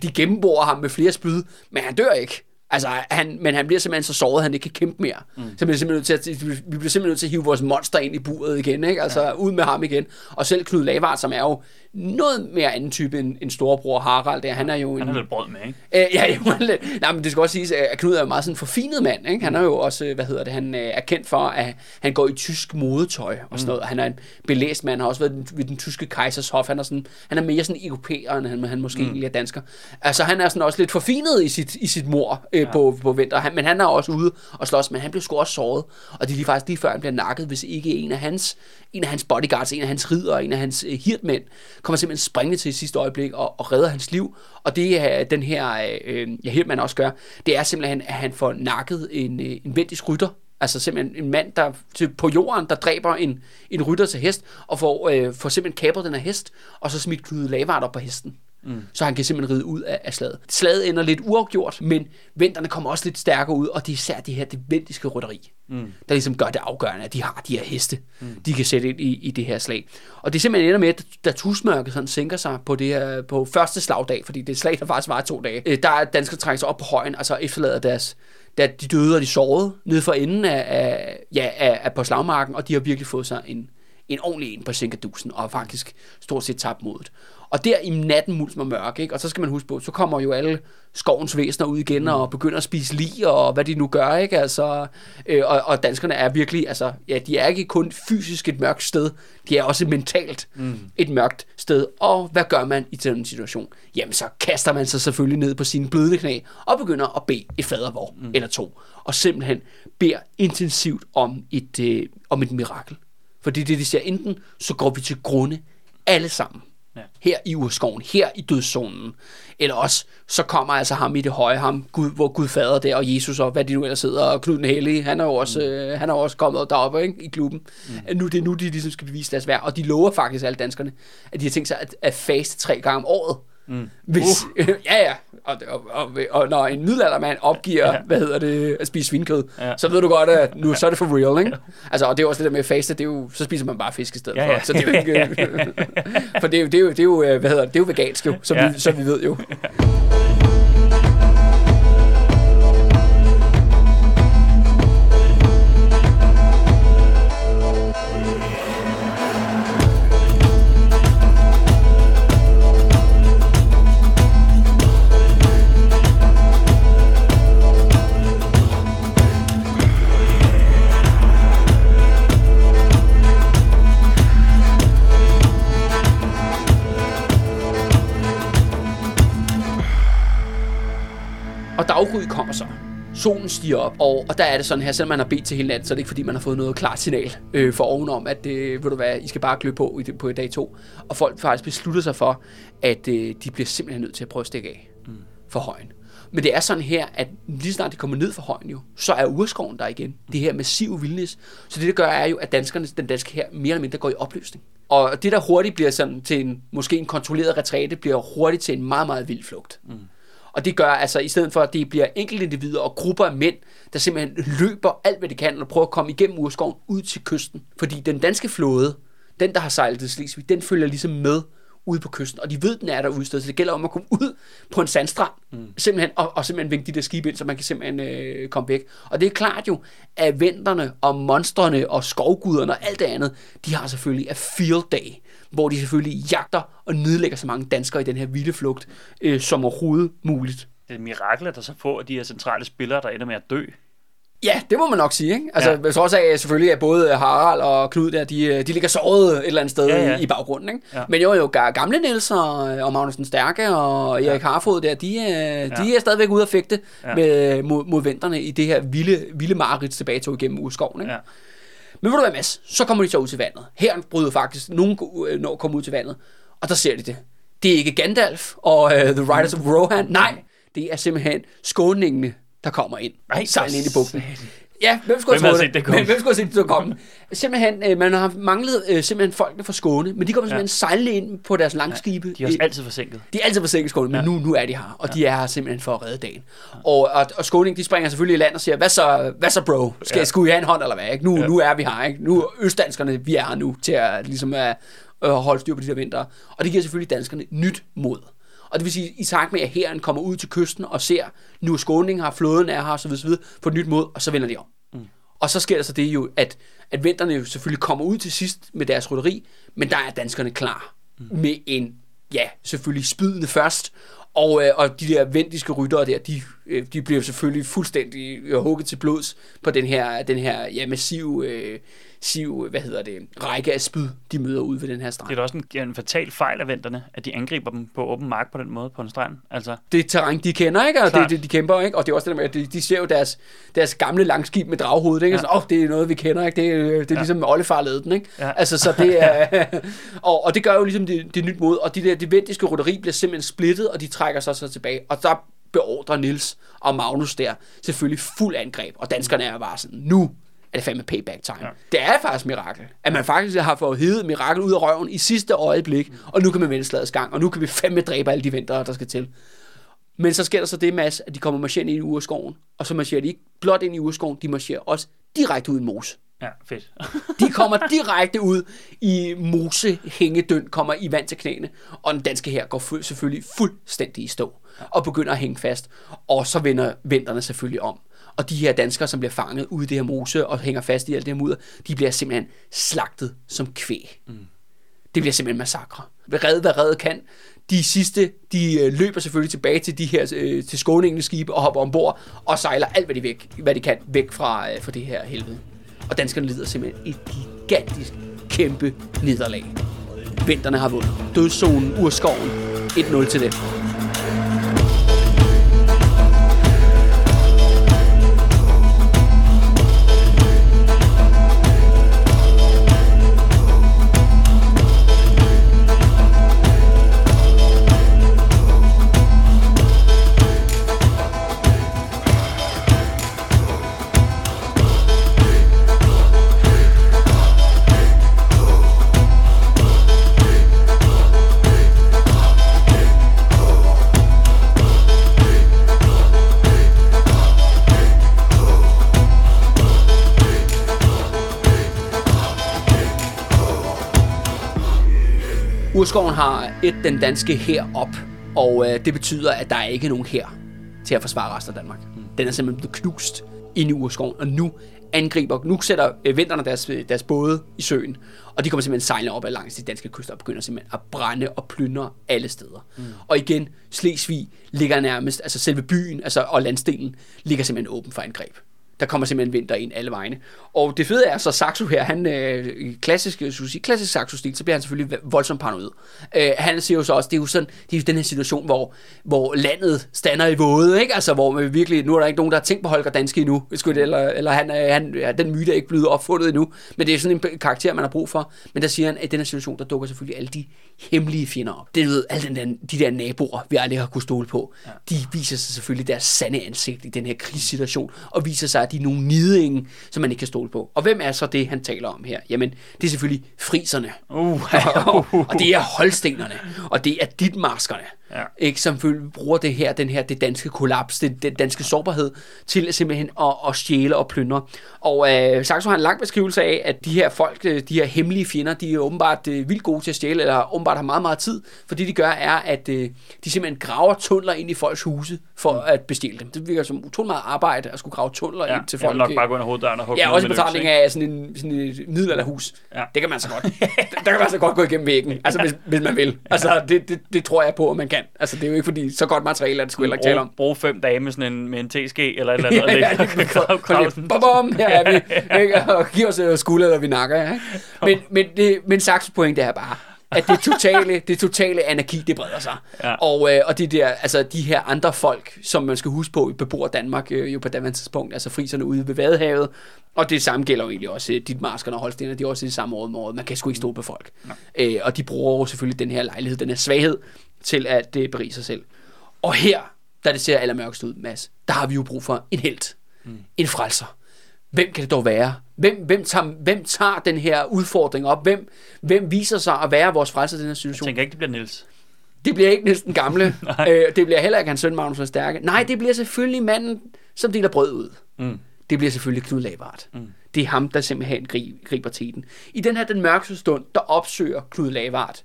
de gennemborer ham med flere spyd, men han dør ikke. Altså, han, men han bliver simpelthen så såret, at han ikke kan kæmpe mere. Mm. Så bliver simpelthen nødt til at, vi bliver simpelthen nødt til at hive vores monster ind i buret igen, ikke? Altså, ja. ud med ham igen. Og selv Knud Lavard, som er jo noget mere anden type end, end storebror Harald, der, han er jo en... Han er lidt brød med, ikke? Øh, ja, jo, lidt. Nej, men det skal også siges, at Knud er jo meget sådan en forfinet mand. Ikke? Han er jo også, øh, hvad hedder det, han øh, er kendt for, at han går i tysk modetøj og sådan noget. Han er en belæst mand, har også været ved den tyske kejsers hof. Han er, sådan, han er mere sådan europæer, end han, han måske mm. egentlig er dansker. Altså, han er sådan også lidt forfinet i sit, i sit mor øh, ja. på, på vinter. Han, men han er også ude og slås, men han blev sgu også såret. Og det er lige faktisk lige før, han bliver nakket, hvis ikke en af hans, en af hans bodyguards, en af hans ridder, en af hans øh, hirtmænd, kommer simpelthen springende til i sidste øjeblik og, og redder hans liv. Og det er den her, øh, ja, hirtmand også gør, det er simpelthen, at han får nakket en, øh, en vendisk rytter. Altså simpelthen en mand, der til, på jorden, der dræber en, en rytter til hest, og får, øh, får simpelthen kapret den her hest, og så smidt Knud Lavard op på hesten. Mm. Så han kan simpelthen ride ud af, af slaget. Slaget ender lidt uafgjort, men venterne kommer også lidt stærkere ud, og det er især det her det vendiske rytteri, mm. der ligesom gør det afgørende, at de har de her heste, mm. de kan sætte ind i, i det her slag. Og det simpelthen ender med, at da tusmørket sådan sænker sig på, det her, på første slagdag, fordi det er slag, der faktisk var to dage, øh, der er danskere trækker sig op på højen, altså efterlader deres da de døde og de sovede nede for enden af, af, ja, af, af på slagmarken, og de har virkelig fået sig en, en ordentlig en på Sinkadusen, og faktisk stort set tabt modet. Og der i natten mulm og mørk, ikke? og så skal man huske på, så kommer jo alle skovens væsener ud igen, mm. og begynder at spise lig, og hvad de nu gør, ikke? Altså, øh, og, og danskerne er virkelig, altså, ja, de er ikke kun fysisk et mørkt sted, de er også mentalt mm. et mørkt sted. Og hvad gør man i sådan en situation? Jamen, så kaster man sig selvfølgelig ned på sine bløde knæ, og begynder at bede et fadervor mm. eller to, og simpelthen beder intensivt om et, øh, om et mirakel. Fordi det, de siger, enten så går vi til grunde alle sammen, ja. her i urskoven, her i dødszonen, eller også så kommer altså ham i det høje, ham, Gud, hvor Gud fader der, og Jesus og hvad de nu ellers sidder, og Knud den Hellige, han er jo også, mm. øh, han er også kommet deroppe ikke, i klubben. Mm. Nu, det er nu, de ligesom skal bevise deres værd, og de lover faktisk alle danskerne, at de har tænkt sig at, at faste tre gange om året. Mm. Hvis, uh. [laughs] ja, ja. Og, og, og, og, når en middelaldermand opgiver, ja. hvad hedder det, at spise svinkød, ja. så ved du godt, at nu så er det for real, ikke? Altså, og det er også det der med faste, det er jo, så spiser man bare fisk i stedet ja, ja. for. Så det er jo ikke, [laughs] [laughs] for det er jo, det er jo, det er jo, hvad hedder det, det er jo vegansk jo, som, ja. vi, som vi ved jo. Afgry kommer så. Solen stiger op, og, og der er det sådan her, selvom man har bedt til hele natten, så er det ikke fordi, man har fået noget klart signal øh, for ovenom, at øh, ved du hvad, I skal bare gløbe på i, på dag to. Og folk faktisk beslutter sig for, at øh, de bliver simpelthen nødt til at prøve at stikke af mm. for højen. Men det er sådan her, at lige snart de kommer ned fra højen jo, så er urskoven der igen. Det her massive vildnis. Så det, det gør, er jo, at danskerne, den danske her mere eller mindre går i opløsning. Og det, der hurtigt bliver sådan til en, måske en kontrolleret retræte, bliver hurtigt til en meget, meget vild flugt. Mm. Og det gør altså, i stedet for, at det bliver enkeltindivider og grupper af mænd, der simpelthen løber alt, hvad de kan, og prøver at komme igennem urskoven ud til kysten. Fordi den danske flåde, den der har sejlet til Slesvig, den følger ligesom med ude på kysten, og de ved, den er derude sted, så det gælder om at komme ud på en sandstrand, mm. simpelthen, og, og simpelthen vinke de der skibe ind, så man kan simpelthen øh, komme væk. Og det er klart jo, at venterne og monstrene og skovguderne og alt det andet, de har selvfølgelig a field day hvor de selvfølgelig jagter og nedlægger så mange danskere i den her vilde flugt øh, som overhovedet muligt. Det er et mirakel, at der så få af de her centrale spillere, der ender med at dø. Ja, det må man nok sige. Ikke? Altså, ja. så også af selvfølgelig, at både Harald og Knud der, de, øh, de ligger såret et eller andet sted ja, ja. I, baggrunden. Ikke? Ja. Men jo, jo, gamle Niels og, og Magnussen Stærke og Erik ja. Harfod der, de, øh, ja. de er stadigvæk ude at fægte ja. med, mod, mod venterne i det her vilde, vilde mareridt tilbage igennem urskoven. Ikke? Ja. Men ved du hvad, Mads? Så kommer de så ud til vandet. Her bryder faktisk nogen øh, når kommer ud til vandet, og der ser de det. Det er ikke Gandalf og uh, The Riders of Rohan. Nej, det er simpelthen skåningene, der kommer ind. Nej, sejlen ind i bugten. Ja, hvem skulle have set det komme? Hvem skulle have set det komme? Simpelthen, øh, man har manglet øh, simpelthen folkene fra Skåne, men de kommer simpelthen ja. sejlende ind på deres langskibe. Ja, de er også altid forsinket. De er altid forsinket Skåne, men ja. nu, nu er de her, og ja. de er her simpelthen for at redde dagen. Ja. Og, og, og Skåning, de springer selvfølgelig i land og siger, hvad så, hvad så bro? Skal, ja. Skulle I have en hånd eller hvad? Ikke? Nu, ja. nu er vi her, ikke? Nu er østdanskerne, vi er her nu til at, ligesom, at, at holde styr på de der vinter. Og det giver selvfølgelig danskerne nyt mod. Og det vil sige, i takt med, at herren kommer ud til kysten og ser, nu er Skåning her, flåden er her, så videre, på et nyt mod, og så vender de om. Og så sker der så det jo, at, at venterne jo selvfølgelig kommer ud til sidst med deres rytteri, men der er danskerne klar mm. med en, ja, selvfølgelig spydende først, og, øh, og de der vendiske ryttere der, de, øh, de bliver selvfølgelig fuldstændig øh, hugget til blods på den her, den her ja, massive øh, siv, hvad hedder det, række af spyd, de møder ud ved den her strand. Det er da også en, en fatal fejl af venterne, at de angriber dem på åben mark på den måde på en strand. Altså. Det er terræn, de kender, ikke? Og det, det, de kæmper, ikke? Og det er også det der med, at de, de ser jo deres, deres gamle langskib med draghovedet, ikke? Ja. Sådan, oh, det er noget, vi kender, ikke? Det, er, det er ja. ligesom oldefar den, ikke? Ja. Altså, så det [laughs] er... og, og det gør jo ligesom det, det nyt mod, og de der, det vendiske rytteri bliver simpelthen splittet, og de trækker sig så tilbage. Og der beordrer Nils og Magnus der selvfølgelig fuld angreb, og danskerne er bare sådan, nu er det fandme payback time. Ja. Det er faktisk mirakel, at man faktisk har fået hivet mirakel ud af røven i sidste øjeblik, og nu kan man vende slagets gang, og nu kan vi fandme dræbe alle de ventere, der skal til. Men så sker der så det, Mads, at de kommer marcherende ind i urskoven, og så marcherer de ikke blot ind i urskoven, de marcherer også direkte ud i mos. Ja, fedt. [laughs] de kommer direkte ud i mose hængedøn, kommer i vand til knæene, og den danske her går selvfølgelig fuldstændig i stå, og begynder at hænge fast, og så vender venterne selvfølgelig om. Og de her danskere, som bliver fanget ude i det her mose og hænger fast i alt det her mudder, de bliver simpelthen slagtet som kvæg. Mm. Det bliver simpelthen massakre. Redde hvad redde kan. De sidste, de øh, løber selvfølgelig tilbage til de her øh, til skåningende skibe og hopper ombord og sejler alt, hvad de, væk, hvad de kan væk fra, øh, fra det her helvede. Og danskerne lider simpelthen et gigantisk, kæmpe nederlag. Vinterne har vundet. Dødszonen, urskoven. 1-0 til det. Urskoven har et den danske her op, og øh, det betyder, at der er ikke nogen her til at forsvare resten af Danmark. Den er simpelthen blevet knust ind i urskoven, og nu angriber, nu sætter øh, vinterne deres, deres både i søen, og de kommer simpelthen sejlende op ad langs de danske kyster og begynder simpelthen at brænde og plyndre alle steder. Mm. Og igen, Slesvig ligger nærmest, altså selve byen altså, og landsdelen ligger simpelthen åben for angreb. Der kommer simpelthen vinter ind alle vegne. Og det fede er så Saxo her, han øh, klassisk, sige, klassisk Saxo-stil, så bliver han selvfølgelig voldsomt paranoid. Øh, han siger jo så også, det er jo sådan, det er jo den her situation, hvor, hvor landet stander i våde, ikke? Altså, hvor man virkelig, nu er der ikke nogen, der har tænkt på Holger Danske endnu, eller, eller han, øh, han, ja, den myte er ikke blevet opfundet endnu, men det er sådan en karakter, man har brug for. Men der siger han, at i den her situation, der dukker selvfølgelig alle de hemmelige fjender op. Det ved, alle den der, de der naboer, vi aldrig har kunnet stole på, ja. de viser sig selvfølgelig deres sande ansigt i den her krigssituation, og viser sig, at de nogle nidinge, som man ikke kan stole på. Og hvem er så det, han taler om her? Jamen, det er selvfølgelig friserne. Uh. [laughs] og det er holstenerne. Og det er ditmaskerne. Ja. Ikke, som bruger det her, den her, det danske kollaps, det, det danske sårbarhed, til simpelthen at, at stjæle og plyndre. Og øh, Saxo har en lang beskrivelse af, at de her folk, øh, de her hemmelige fjender, de er åbenbart øh, vildt gode til at stjæle, eller åbenbart har meget, meget tid. For det, de gør, er, at øh, de simpelthen graver tunneler ind i folks huse, for mm. at bestjæle dem. Det virker som utrolig meget arbejde, at skulle grave tunneler ja, ind til folk. Ja, nok bare gå ind hoveddøren og hugge Ja, også betragtning af sådan, en, sådan et middelalderhus. Ja. Det kan man så godt. der kan man så godt gå igennem væggen, altså hvis, hvis man vil. Altså, det, det, det, tror jeg på, at man kan. Altså, det er jo ikke fordi, så godt materiale er det skulle ikke tale om. Brug fem dage med sådan en, med en TSG eller et eller andet. [laughs] ja, ja, [laughs] bum, her er vi. [laughs] Ikke? Og giv os øh, skulder, eller vi nakker. Ja, Men, men, det, men Saxos point, det er bare, at det totale, det totale anarki, det breder sig. Ja. Og, øh, og de, der, altså, de her andre folk, som man skal huske på, bebor Danmark øh, jo på daværende tidspunkt, altså friserne ude ved Vadehavet, og det samme gælder jo egentlig også øh, dit maskerne og Holstener, de er også i det samme område. Man kan sgu ikke stå på folk. Ja. Øh, og de bruger jo selvfølgelig den her lejlighed, den her svaghed, til at øh, berige sig selv. Og her, da det ser allermørkest ud, Mads, der har vi jo brug for en held. Mm. En frelser. Hvem kan det dog være? Hvem, hvem, tager, hvem tager den her udfordring op? Hvem, hvem viser sig at være vores frelser i den her situation? Jeg tænker ikke, det bliver Nils. Det bliver ikke Niels den gamle. [laughs] øh, det bliver heller ikke hans søn Magnus den Stærke. Nej, det bliver selvfølgelig manden, som deler brød ud. Mm. Det bliver selvfølgelig Knud Lavard. Mm. Det er ham, der simpelthen griber teten. I den her den mørkeste stund, der opsøger Knud Lavard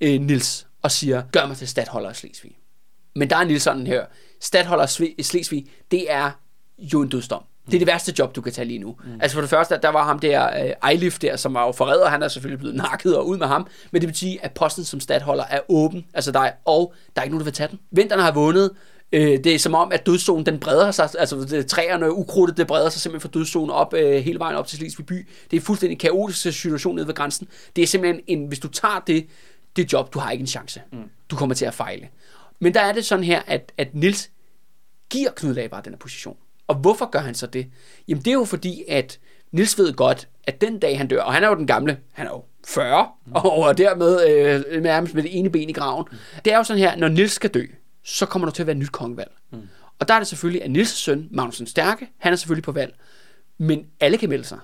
øh, Nils og siger, gør mig til stadholder af Slesvig. Men der er Nils sådan her. Stadholder i Slesvig, det er jo en dødsdom. Det er det værste job, du kan tage lige nu. Mm. Altså for det første, der var ham der, uh, Eilif der, som var jo forræder, han er selvfølgelig blevet nakket og ud med ham, men det betyder, at posten som stadholder er åben, altså dig, og der er ikke nogen, der vil tage den. Vinterne har vundet, uh, det er som om, at dødszonen den breder sig, altså det, træerne ukrudtet, det breder sig simpelthen fra dødszonen op, uh, hele vejen op til Slesvig by. Det er en fuldstændig kaotisk situation nede ved grænsen. Det er simpelthen en, hvis du tager det, det job, du har ikke en chance. Mm. Du kommer til at fejle. Men der er det sådan her, at, at Nils giver Knud Labar den her position. Og hvorfor gør han så det? Jamen det er jo fordi, at Nils ved godt, at den dag han dør, og han er jo den gamle, han er jo 40, mm. og dermed øh, nærmest med det ene ben i graven. Mm. Det er jo sådan her, når Nils skal dø, så kommer der til at være et nyt kongevalg. Mm. Og der er det selvfølgelig, at Nils' søn, Magnus den Stærke, han er selvfølgelig på valg. men alle kan melde sig.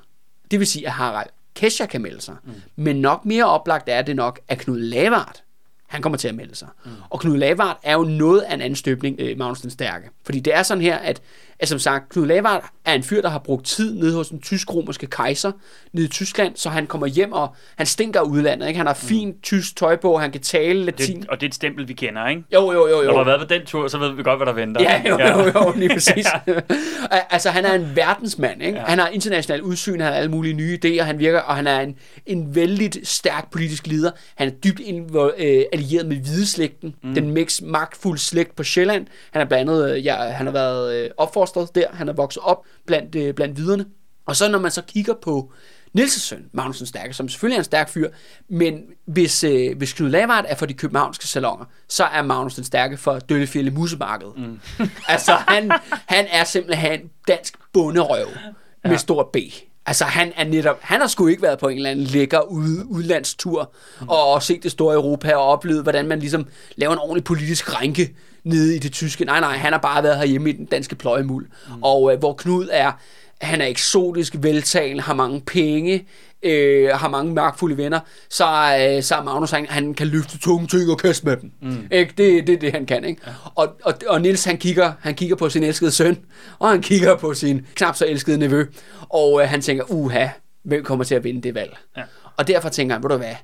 Det vil sige, at Harald Kesha kan melde sig. Mm. Men nok mere oplagt er det nok, at Knud Lavard, han kommer til at melde sig. Mm. Og Knud Lavard er jo noget af en anden støbning, øh, Magnus den Stærke. Fordi det er sådan her, at, at som sagt, Knud Lavard er en fyr, der har brugt tid nede hos den tysk-romerske kejser nede i Tyskland, så han kommer hjem, og han stinker udlandet. Ikke? Han har fint tysk tøj på, han kan tale latin. Det, og det er et stempel, vi kender, ikke? Jo, jo, jo. jo. Når du har været på den tur, så ved vi godt, hvad der venter. Ja, jo, jo, jo, lige præcis. [laughs] [laughs] altså, han er en verdensmand, ikke? Ja. Han har international udsyn, han har alle mulige nye idéer, han virker, og han er en, en vældig stærk politisk leder. Han er dybt invo- øh, allieret med hvideslægten, mm. den mest magtfulde slægt på Sjælland. Han er blandt andet, øh, ja, han har været øh, opfostret der, han er vokset op blandt, øh, blandt viderne. Og så når man så kigger på Niels' søn, Magnus den Stærke, som selvfølgelig er en stærk fyr, men hvis, øh, hvis Knud Lavard er for de københavnske salonger, så er Magnus den Stærke for Døllefjælde Musemarked. Mm. [laughs] altså, han, han er simpelthen dansk bunderøv ja. med stort B. Altså, han er netop, han har sgu ikke været på en eller anden lækker ud, udlandstur, mm. og, og set det store Europa, og oplevet, hvordan man ligesom laver en ordentlig politisk rænke nede i det tyske. Nej, nej, han har bare været herhjemme i den danske pløjemuld. Mm. Og øh, hvor Knud er, han er eksotisk veltalende, har mange penge, øh, har mange magtfulde venner, så, øh, så Magnus, han, han kan løfte tunge ting og kaste med dem. Mm. Ikke? Det, det er det, han kan. Ikke? Ja. Og, og, og Nils han kigger, han kigger på sin elskede søn, og han kigger på sin knap så elskede nevø, og øh, han tænker, uha, hvem kommer til at vinde det valg? Ja. Og derfor tænker han, ved du hvad,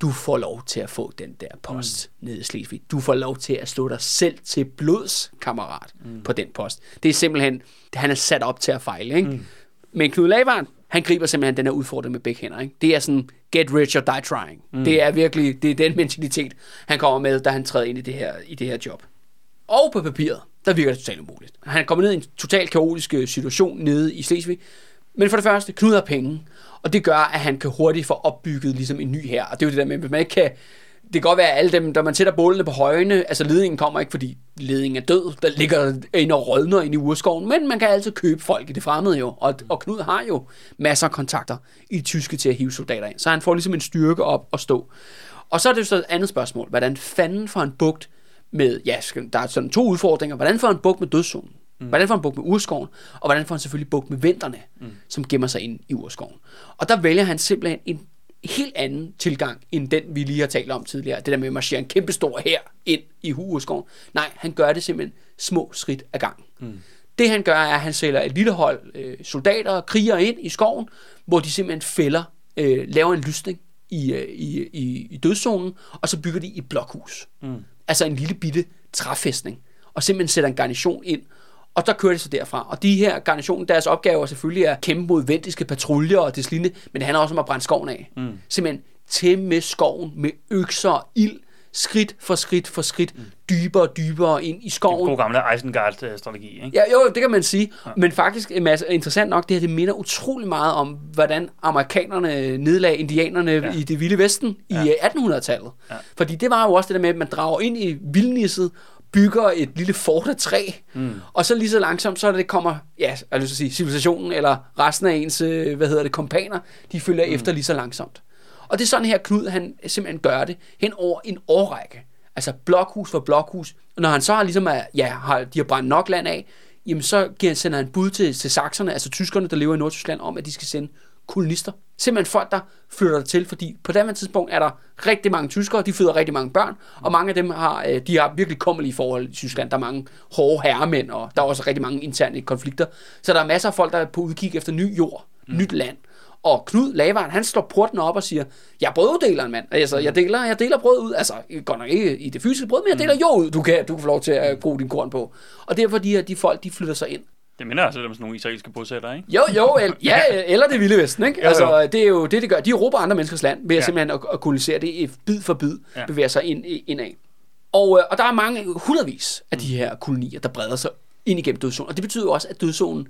du får lov til at få den der post mm. nede i Slesvig. Du får lov til at slå dig selv til blods, kammerat, mm. på den post. Det er simpelthen, han er sat op til at fejle. Ikke? Mm. Men Knud Lavard, han griber simpelthen den her udfordring med begge hænder. Ikke? Det er sådan, get rich or die trying. Mm. Det er virkelig, det er den mentalitet, han kommer med, da han træder ind i det her, i det her job. Og på papiret, der virker det totalt umuligt. Han kommer ned i en totalt kaotisk øh, situation nede i Slesvig. Men for det første, Knud har penge. Og det gør, at han kan hurtigt få opbygget ligesom en ny her. Og det er jo det der med, at man ikke kan... Det kan godt være, at alle dem, der man sætter bålene på højene, altså ledningen kommer ikke, fordi ledningen er død, der ligger en og rødner ind i urskoven, men man kan altid købe folk i det fremmede jo, og, og Knud har jo masser af kontakter i tyske til at hive soldater ind, så han får ligesom en styrke op og stå. Og så er det så et andet spørgsmål, hvordan fanden får han bugt med, ja, der er sådan to udfordringer, hvordan får han bugt med dødszonen? Mm. Hvordan får han bukt med urskoven, og hvordan får han selvfølgelig bukt med venterne, mm. som gemmer sig ind i urskoven. Og der vælger han simpelthen en helt anden tilgang, end den vi lige har talt om tidligere. Det der med at marchere en kæmpe stor her ind i urskoven. Nej, han gør det simpelthen små skridt ad gang. Mm. Det han gør, er, at han sælger et lille hold øh, soldater og krigere ind i skoven, hvor de simpelthen fælder, øh, laver en lysning i, øh, i, i, i dødszonen, og så bygger de et blokhus. Mm. Altså en lille bitte træfæstning. Og simpelthen sætter en garnison ind, og der kører de så derfra. Og de her garnitioner, deres opgave er selvfølgelig at kæmpe mod vendiske patruljer og det lignende, men det handler også om at brænde skoven af. Mm. Simpelthen til med skoven med økser og ild, skridt for skridt for skridt, mm. dybere og dybere ind i skoven. Det er god gamle Isengard-strategi, ikke? Ja, jo, det kan man sige. Ja. Men faktisk, masse, interessant nok, det her, det minder utrolig meget om, hvordan amerikanerne nedlagde indianerne ja. i det vilde vesten ja. i 1800-tallet. Ja. Fordi det var jo også det der med, at man drager ind i vildnisset, bygger et lille fort af træ, mm. og så lige så langsomt, så det kommer, ja, jeg vil sige, civilisationen, eller resten af ens, øh, hvad hedder det, kompaner, de følger mm. efter lige så langsomt. Og det er sådan her, Knud, han simpelthen gør det hen over en årrække. Altså blokhus for blokhus. Og når han så har ligesom, ja, har, de har brændt nok land af, jamen så sender han bud til, til sakserne, altså tyskerne, der lever i Nordtyskland, om at de skal sende kolonister. Simpelthen folk, der flytter til, fordi på det tidspunkt er der rigtig mange tyskere, de føder rigtig mange børn, og mange af dem har, øh, de har virkelig kommelige forhold i Tyskland. Der er mange hårde herremænd, og der er også rigtig mange interne konflikter. Så der er masser af folk, der er på udkig efter ny jord, mm. nyt land. Og Knud Lavaren, han slår porten op og siger, jeg er brøddeleren, mand. Altså, jeg deler, jeg deler brød ud. Altså, godt nok ikke i det fysiske brød, men jeg deler jo ud. Du kan, du kan få lov til at bruge din korn på. Og derfor de her, de folk, de flytter sig ind. Det minder altså om sådan nogle israelske bosættere, ikke? Jo, jo, el, [laughs] ja, eller det vilde vesten, ikke? Jo, altså, det er jo det, det gør. De råber andre menneskers land ved ja. simpelthen at, at kolonisere det bid for bid, ja. bevæger sig ind, ind af. Og, øh, og der er mange, hundredvis af mm. de her kolonier, der breder sig ind igennem dødszonen. Og det betyder jo også, at dødszonen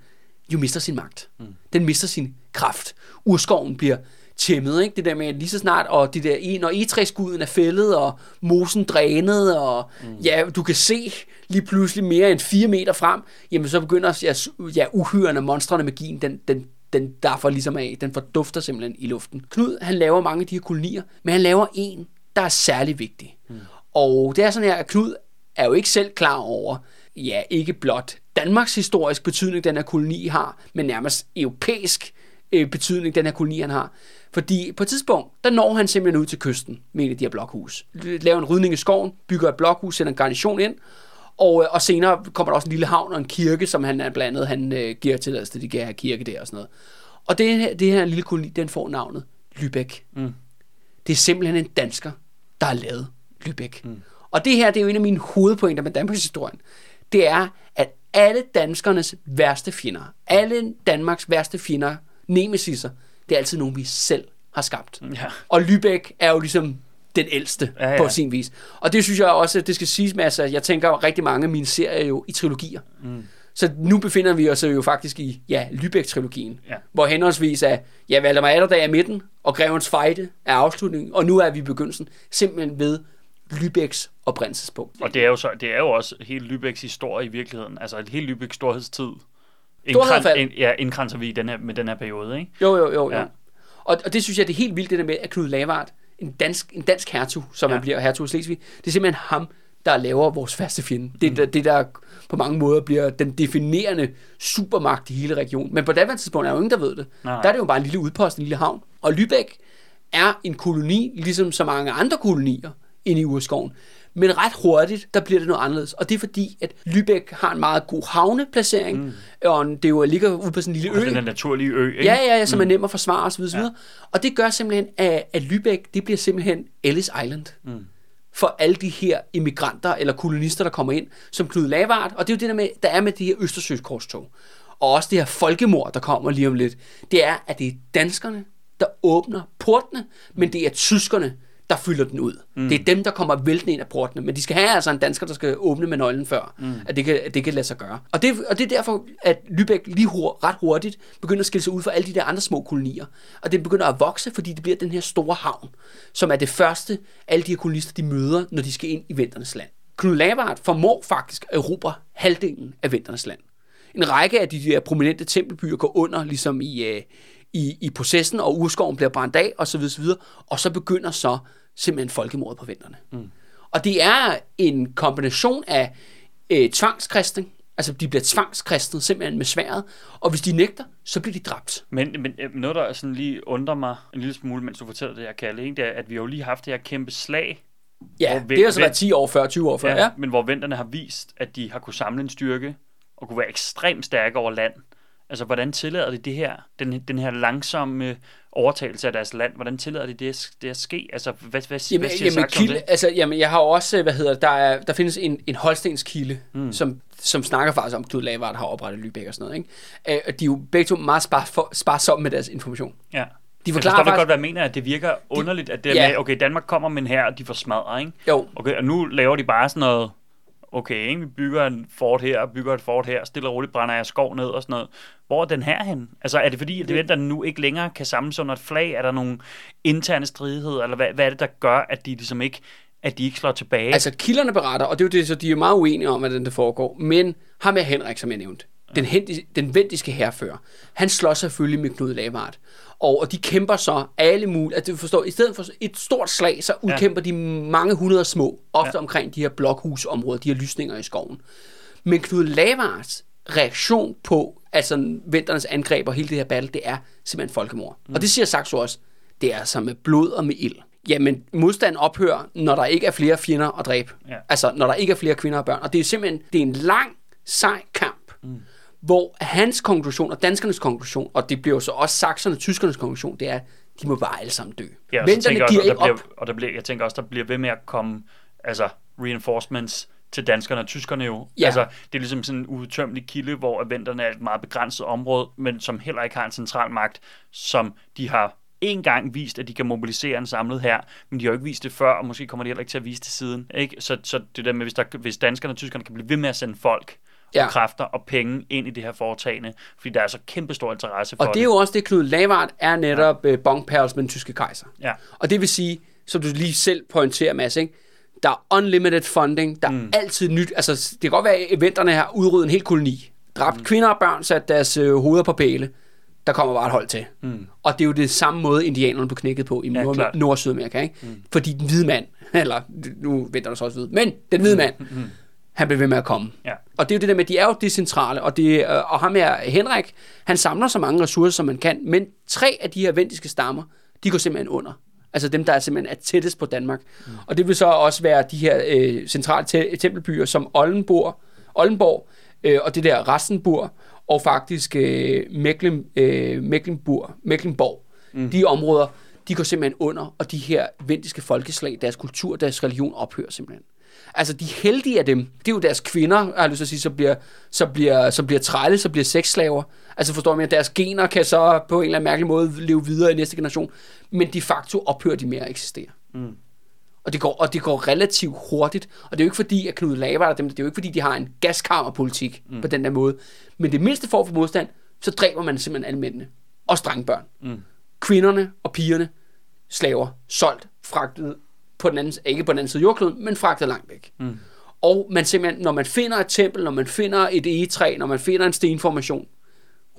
jo mister sin magt. Mm. Den mister sin kraft. Urskoven bliver tæmmet, ikke? Det der med lige så snart, og det der, når egetræskuden er fældet, og mosen drænet, og mm. ja, du kan se lige pludselig mere end 4 meter frem, jamen så begynder ja, ja uhyrende monstrene magien, den, den, den derfor ligesom af, den fordufter simpelthen i luften. Knud, han laver mange af de her kolonier, men han laver en, der er særlig vigtig. Mm. Og det er sådan her, at Knud er jo ikke selv klar over, ja, ikke blot Danmarks historisk betydning, den her koloni har, men nærmest europæisk øh, betydning, den her koloni han har. Fordi på et tidspunkt, der når han simpelthen ud til kysten med en af de her blokhus. Laver en rydning i skoven, bygger et blokhus, sender en garnison ind, og, øh, og senere kommer der også en lille havn og en kirke, som han er blandt andet, han øh, giver tilladelse til, de kan have kirke der og sådan noget. Og det, her- det her lille koloni, den får navnet Lübeck. Mm. Det er simpelthen en dansker, der har lavet Lübeck. Mm. Og det her, det er jo en af mine hovedpointer med Danmarks historien. Det er, at alle danskernes værste fjender, alle Danmarks værste fjender, nemesiser, det er altid nogen, vi selv har skabt. Ja. Og Lübeck er jo ligesom den ældste Ja, ja, på sin vis. Og det synes jeg også, det skal siges med, altså, jeg tænker rigtig mange af mine serier jo i trilogier. Mm. Så nu befinder vi os jo faktisk i, ja, Lübeck-trilogien, Ja. hvor henholdsvis er, ja, Valdemar Atterdag er midten, og Grevens Fejde er afslutningen, og nu er vi i begyndelsen, simpelthen ved Lübecks oprindelsespunkt. Og det er jo, så, det er jo også hele Lübecks historie i virkeligheden. Altså hele Lübecks storhedstid. Storhedsfald. Indkran- ind, ja, indkranser vi i den her, med den her periode, ikke? Jo, jo, jo. jo. Ja. Ja. Og, og det synes jeg, det er helt vildt, det der med, at Knud Lavard, en dansk, en dansk hertug, som Ja. han bliver hertug af Slesvig, det er simpelthen ham, der laver vores faste fjende. Det, mm. det der på mange måder bliver den definerende supermagt i hele regionen. Men på daværende tidspunkt er der jo ingen, der ved det. Nej. Der er det jo bare en lille udpost, en lille havn. Og Lübeck er en koloni, ligesom så mange andre kolonier inde i urskoven. Men ret hurtigt, der bliver det noget anderledes. Og det er fordi, at Lübeck har en meget god havneplacering, mm. og det jo ligger ude på sådan en lille Og ø. den her naturlige ø, ikke? Ja, ja, ja, som mm. er nem at forsvare osv. osv. Ja. Og det gør simpelthen, at, at Lübeck, det bliver simpelthen Ellis Island. Mm. For alle de her immigranter eller kolonister, der kommer ind, som Knud Lavard. Og det er jo det der med, der er med de her Østersøskorstog. Og også det her folkemord, der kommer lige om lidt. Det er, at det er danskerne, der åbner portene, men det er tyskerne, der fylder den ud. Mm. Det er dem, der kommer væltende ind af portene, men de skal have altså en dansker, der skal åbne med nøglen før, mm. at, det kan, at det kan lade sig gøre. Og det, og det er derfor, at Lübeck lige hur, ret hurtigt begynder at skille sig ud fra alle de der andre små kolonier. Og det begynder at vokse, fordi det bliver den her store havn, som er det første, alle de her kolonister, de møder, når de skal ind i vinternes land. Knud Lavard formår faktisk at erobre halvdelen af vinternes land. En række af de der prominente tempelbyer går under, ligesom i, øh, i, i processen, og urskoven bliver brændt af, så videre, og så begynder så simpelthen folkemordet på vinterne. Mm. Og det er en kombination af øh, tvangskristning, altså de bliver tvangskristnet simpelthen med sværet, og hvis de nægter, så bliver de dræbt. Men, men øh, noget, der sådan lige undrer mig en lille smule, mens du fortæller det her, Kalle, ikke? det er, at vi har jo lige haft det her kæmpe slag, Ja, Hvor det har altså ven- været 10 år før, 20 år før. Ja, ja. men hvor venterne har vist, at de har kunne samle en styrke og kunne være ekstremt stærke over land. Altså, hvordan tillader de det her, den, den her langsomme overtagelse af deres land, hvordan tillader de det, det at ske? Altså, hvad, hvad, Jamen, hvad siger jamen, om kilde, det? altså, jamen, jeg har også, hvad hedder der, er, der findes en, en holstensk kilde, mm. som, som snakker faktisk om, at Knud Lavard har oprettet Lübeck og sådan noget. Ikke? Øh, og de er jo begge to meget spar, sparsomme med deres information. Ja. De Jeg forklarer forstår det faktisk... godt, hvad jeg mener, at det virker underligt, at det Ja. med, okay, Danmark kommer med en her, og de får smadret, ikke? Jo, Okay, og nu laver de bare sådan noget, okay, ikke? vi bygger en fort her, bygger et fort her, stille og roligt brænder jeg skov ned og sådan noget. Hvor er den her hen? Altså, er det fordi, at det venter nu ikke længere kan samles under et flag? Er der nogle interne stridigheder, eller hvad, hvad er det, der gør, at de ligesom ikke, at de ikke slår tilbage? altså kilderne beretter, og det er jo det, så de er meget uenige om, hvordan det foregår, men ham med Henrik, som jeg nævnte, den, hendi- den vendiske herfører, han slår selvfølgelig med Knud Lavard. Og, og de kæmper så alle mulige, at du forstår, i stedet for et stort slag, så udkæmper ja. de mange hundrede små, ofte Ja. omkring de her blokhusområder, de her lysninger i skoven. Men Knud Lavards reaktion på altså vinternes angreb og hele det her battle, det er simpelthen folkemord. Mm. Og det siger Saxo også, det er altså med blod og med ild. Jamen, modstand ophører, når der ikke er flere fjender at dræbe. Ja. Altså, når der ikke er flere kvinder og børn. Og det er simpelthen, det er en lang, sej kamp. Hvor hans konklusion og danskernes konklusion, og det bliver jo så også sakserne og tyskernes konklusion, det er, de må bare alle sammen dø. Ja, og, Venterne giver og, ikke der op. bliver, og der bliver, jeg tænker også, der bliver ved med at komme altså, reinforcements til danskerne og tyskerne jo. Ja. Altså, det er ligesom sådan en udtømmelig kilde, hvor venterne er et meget begrænset område, men som heller ikke har en central magt, som de har en gang vist, at de kan mobilisere en samlet her, men de har jo ikke vist det før, og måske kommer de heller ikke til at vise det siden. Ikke? Så, så det der med, hvis, der, hvis danskerne og tyskerne kan blive ved med at sende folk, ja. Og kræfter og penge ind i det her foretagende, fordi der er så kæmpe stor interesse for Og det er jo også det, Knud Lavard er netop ja. bongperls med den tyske kejser. Ja. Og det vil sige, som du lige selv pointerer, Mads, ikke? der er unlimited funding, der mm. er altid nyt. Altså, det kan godt være, at eventerne har udryddet en hel koloni. Dræbt mm. kvinder og børn, sat deres øh, hoveder på pæle. Der kommer bare et hold til. Mm. Og det er jo det samme måde, indianerne blev knækket på i Ja, Nord-. Nord- Sydamerika. Ikke? Mm. Fordi den hvide mand, [laughs] eller nu venter der så også hvide, men den hvide mand, mm. Han blev ved med at komme. Ja. Og det er jo det der med, at de er jo decentrale, og, det, øh, og ham her, Henrik, han samler så mange ressourcer, som man kan, men tre af de her vendiske stammer, de går simpelthen under. Altså dem, der er simpelthen er tættest på Danmark. Mm. Og det vil så også være de her øh, centrale te- tempelbyer, som Oldenborg, Oldenborg øh, og det der Rastenburg, og faktisk øh, Mecklen, øh, Mecklenburg, Mecklenborg. Mm. De områder, de går simpelthen under, og de her vendiske folkeslag, deres kultur, deres religion ophører simpelthen. Altså de heldige af dem, det er jo deres kvinder, har jeg lyst til at sige, så bliver, så bliver, så bliver trælle, så bliver sexslaver. Altså forstår man, at deres gener kan så på en eller anden mærkelig måde leve videre i næste generation. Men de facto ophører de med at eksistere. Mm. Og det, går, og det går relativt hurtigt. Og det er jo ikke fordi, at Knud Lavard dem, det er jo ikke fordi, de har en gaskammerpolitik mm. på den der måde. Men det mindste form for modstand, så dræber man simpelthen alle mændene. Og drengbørn. Mm. Kvinderne og pigerne, slaver, solgt, fragtet på den anden, ikke på den anden side af jordkloden, men fragtet langt væk. Mm. Og man simpelthen, når man finder et tempel, når man finder et egetræ, når man finder en stenformation,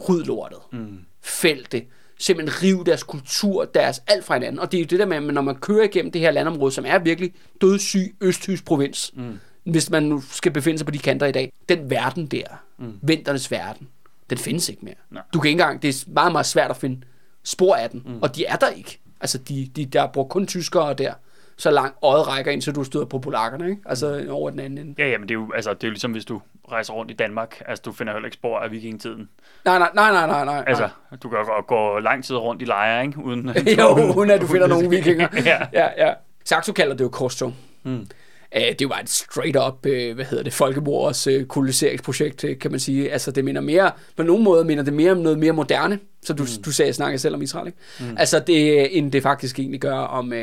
ryd lortet. Mm. Fæld det. Simpelthen riv deres kultur, deres alt fra hinanden. Og det er jo det der med, at når man kører igennem det her landområde, som er virkelig dødssyg østtysk provins, mm. hvis man nu skal befinde sig på de kanter i dag, den verden der, mm. vinternes verden, den findes ikke mere. Nej. Du kan ikke engang, det er meget, meget svært at finde spor af den, mm. og de er der ikke. Altså, de, de, der bor kun tyskere der så langt øjet rækker ind, så du støder på polakkerne, ikke? Altså mm. over den anden ende. Ja, ja, men det er jo, altså, det er jo ligesom, hvis du rejser rundt i Danmark. Altså, du finder heller ikke spor af vikingetiden. Nej, nej, nej, nej, nej, nej. Altså, du kan gå, gå lang tid rundt i lejre, ikke? Uden, [laughs] jo, uden at du finder nogen vikinger. [laughs] ja. ja, ja. Saxo kalder det jo korstog. Hmm. Det var et straight up, uh, hvad hedder det, folkemords uh, koloniseringsprojekt, uh, kan man sige. Altså, det minder mere, på nogen måde minder det mere om noget mere moderne, så du, mm. du sagde, snakke selv om Israel, ikke? Mm. Altså, det, end det faktisk egentlig gør om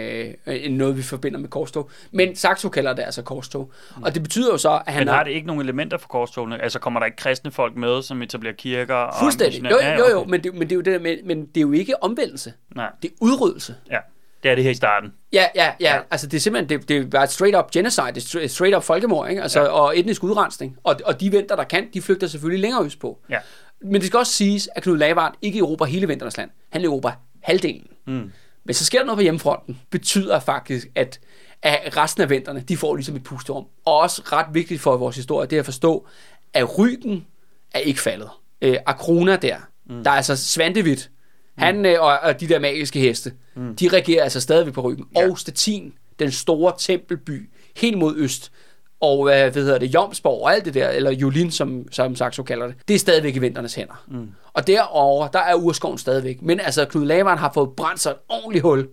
uh, noget, vi forbinder med korstog. Men Saxo kalder det altså korstog. Mm. Og det betyder jo så, at han Men har det ikke nogen elementer for korstogene? Altså, kommer der ikke kristne folk med, som etablerer kirker? Fuldstændig. Og jo, jo, jo, men det, men det er jo det med, men det er jo ikke omvendelse. Nej. Det er udryddelse. Ja. Det er det her i starten. Ja, ja, ja. ja. Altså, det er simpelthen, det, det er et straight up genocide, det er straight up folkemord, ikke? Altså, ja. og etnisk udrensning. Og, og de venter, der kan, de flygter selvfølgelig længere øst på. Ja. Men det skal også siges, at Knud Lavard ikke Europa hele vinterens land. Han Europa halvdelen. Mm. Men så sker der noget på hjemmefronten, betyder faktisk, at, at resten af vinterne, de får ligesom et pusterum. Og også ret vigtigt for vores historie, det er at forstå, at Ryggen er ikke faldet. Øh, Akrona der, mm. der er altså Svantevit, han øh, og, og de der magiske heste, mm. de regerer altså stadigvæk på ryggen. Ja. Og Stettin, den store tempelby, helt mod øst, og hvad, hvad hedder det, Jomsborg og alt det der, eller Julin, som, som Saxo kalder det, det er stadigvæk i vinternes hænder. Mm. Og derover der er urskoven stadigvæk. Men altså, Knud Laveren har fået brændt sig et ordentligt hul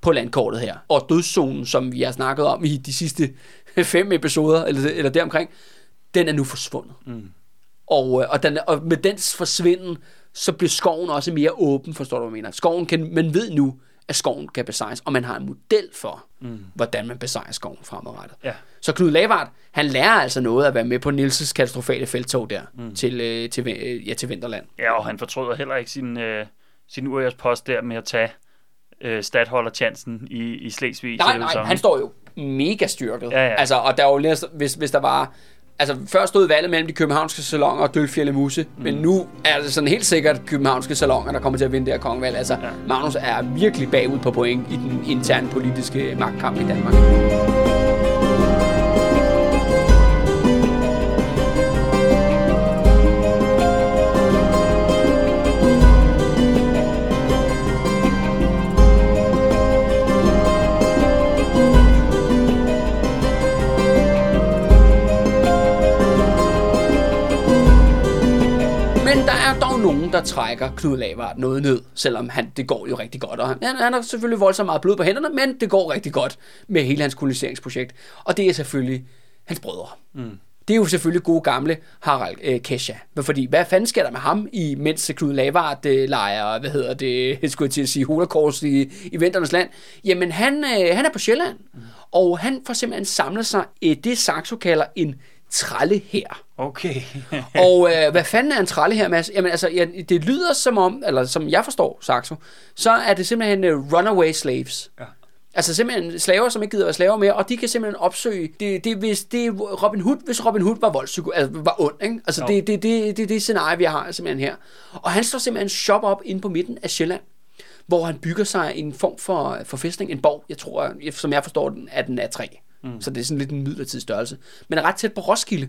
på landkortet her. Og dødszonen, som vi har snakket om i de sidste [laughs] fem episoder, eller, eller deromkring, den er nu forsvundet. Mm. Og, øh, og, den, og med dens forsvinden, så bliver skoven også mere åben, forstår du, hvad jeg mener. Skoven kan, man ved nu, at skoven kan besejres, og man har en model for, mm. hvordan man besejrer skoven fremadrettet. Ja. Så Knud Lavard, han lærer altså noget at være med på Nilses katastrofale feltog der mm. til, øh, til, øh, ja, til Vinterland. Ja, og han fortryder heller ikke sin, øh, sin post der med at tage øh, stadholder-chancen i, i Slesvig. Nej, nej, han står jo mega styrket. Ja, ja. Altså, og der er jo, hvis, hvis der var altså før stod valget mellem de københavnske salonger og Dølfjælde Muse, mm. men nu er det sådan helt sikkert københavnske salonger, der kommer til at vinde det her kongevalg. Altså, ja. Magnus er virkelig bagud på point i den interne politiske magtkamp i Danmark. Der trækker Knud Lavard noget ned, selvom han, det går jo rigtig godt. Og han, han har selvfølgelig voldsomt meget blod på hænderne, men det går rigtig godt med hele hans koloniseringsprojekt. Og det er selvfølgelig hans brødre. Mm. Det er jo selvfølgelig gode gamle Harald øh, Kesha. Fordi hvad fanden sker der med ham, i, mens Knud Lavard øh, leger, hvad hedder det, [laughs] jeg skulle til at sige, Holocaust i, i Vinternes land? Jamen, han, øh, han er på Sjælland, mm. og han får simpelthen samlet sig øh, det Saxo kalder en tralle her. Okay. [laughs] og øh, hvad fanden er en tralle her, Mads? Jamen altså, ja, det lyder som om, eller som jeg forstår, Saxo, så er det simpelthen uh, runaway slaves. Ja. Altså simpelthen slaver, som ikke gider være slaver mere, og de kan simpelthen opsøge, det, det, hvis det Robin Hood, hvis Robin Hood var voldspsyko, altså var ond, ikke? Altså det, det, det, det, det scenarie, vi har simpelthen her. Og han står simpelthen shop op inde på midten af Sjælland, hvor han bygger sig en form for, for fæstning, en borg, jeg tror, som jeg forstår den, at den er træ Mm. Så det er sådan lidt en midlertidig størrelse. Men er ret tæt på Roskilde.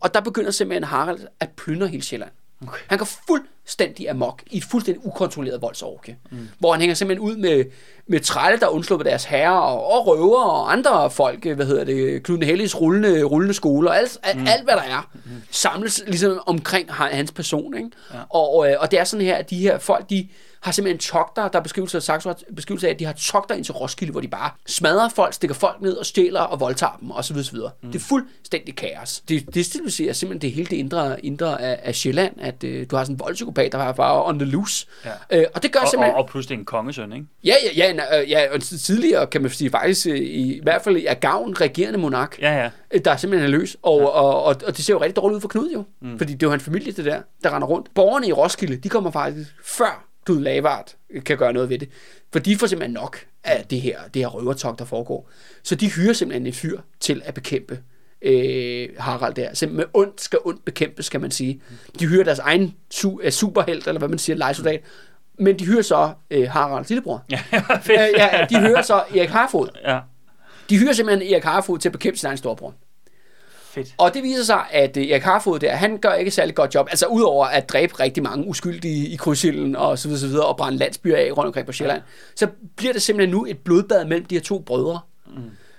Og der begynder simpelthen Harald at plyndre hele Sjælland. Okay. Han går fuldstændig amok i et fuldstændig ukontrolleret voldsorke. Mm. Hvor han hænger simpelthen ud med, med trælle, der undslupper deres herrer, og, og røver, og andre folk, hvad hedder det, Knud Helligs rullende, rullende skoler, alt, alt, mm. alt hvad der er, mm. samles ligesom omkring hans person. Ikke? Ja. Og, øh, og det er sådan her, at de her folk, de har simpelthen togter, der er beskrivelse af, Saxo, beskrivelse af, at de har togter ind til Roskilde, hvor de bare smadrer folk, stikker folk ned og stjæler og voldtager dem, osv. osv. Mm. Det er fuldstændig kaos. Det, det, at simpelthen det hele det indre, indre af, af Sjælland, at øh, du har sådan en voldpsykopat, der er bare on the loose. Ja. Øh, og det gør og, simpelthen... Og, og pludselig en kongesøn, ikke? Ja, ja, ja, ja, ja og tidligere kan man sige faktisk, øh, i, i hvert fald er gavn regerende monark, ja, ja. Øh, der er simpelthen er løs. Og, ja. og, og, og, det ser jo rigtig dårligt ud for Knud jo, mm. fordi det er jo hans familie, det der, der render rundt. Borgerne i Roskilde, de kommer faktisk før Knud Lavard kan gøre noget ved det. For de får simpelthen nok af det her, det her røvertog, der foregår. Så de hyrer simpelthen en fyr til at bekæmpe øh, Harald der. Simpelthen med ondt skal ondt bekæmpes, kan man sige. De hyrer deres egen su- uh, superhelt, eller hvad man siger, lejesoldat. Men de hyrer så øh, Haralds lillebror. Ja, [laughs] fedt. Øh, ja, de hyrer så Erik Harfod. Ja. De hyrer simpelthen Erik Harfod til at bekæmpe sin egen storebror. Fedt. Og det viser sig, at øh, Erik Harfod der, han gør ikke særlig godt job. Altså udover at dræbe rigtig mange uskyldige i krydsilden og så videre, så videre og brænde landsbyer af rundt omkring på Sjælland, ja. så bliver det simpelthen nu et blodbad mellem de her to brødre. Mm.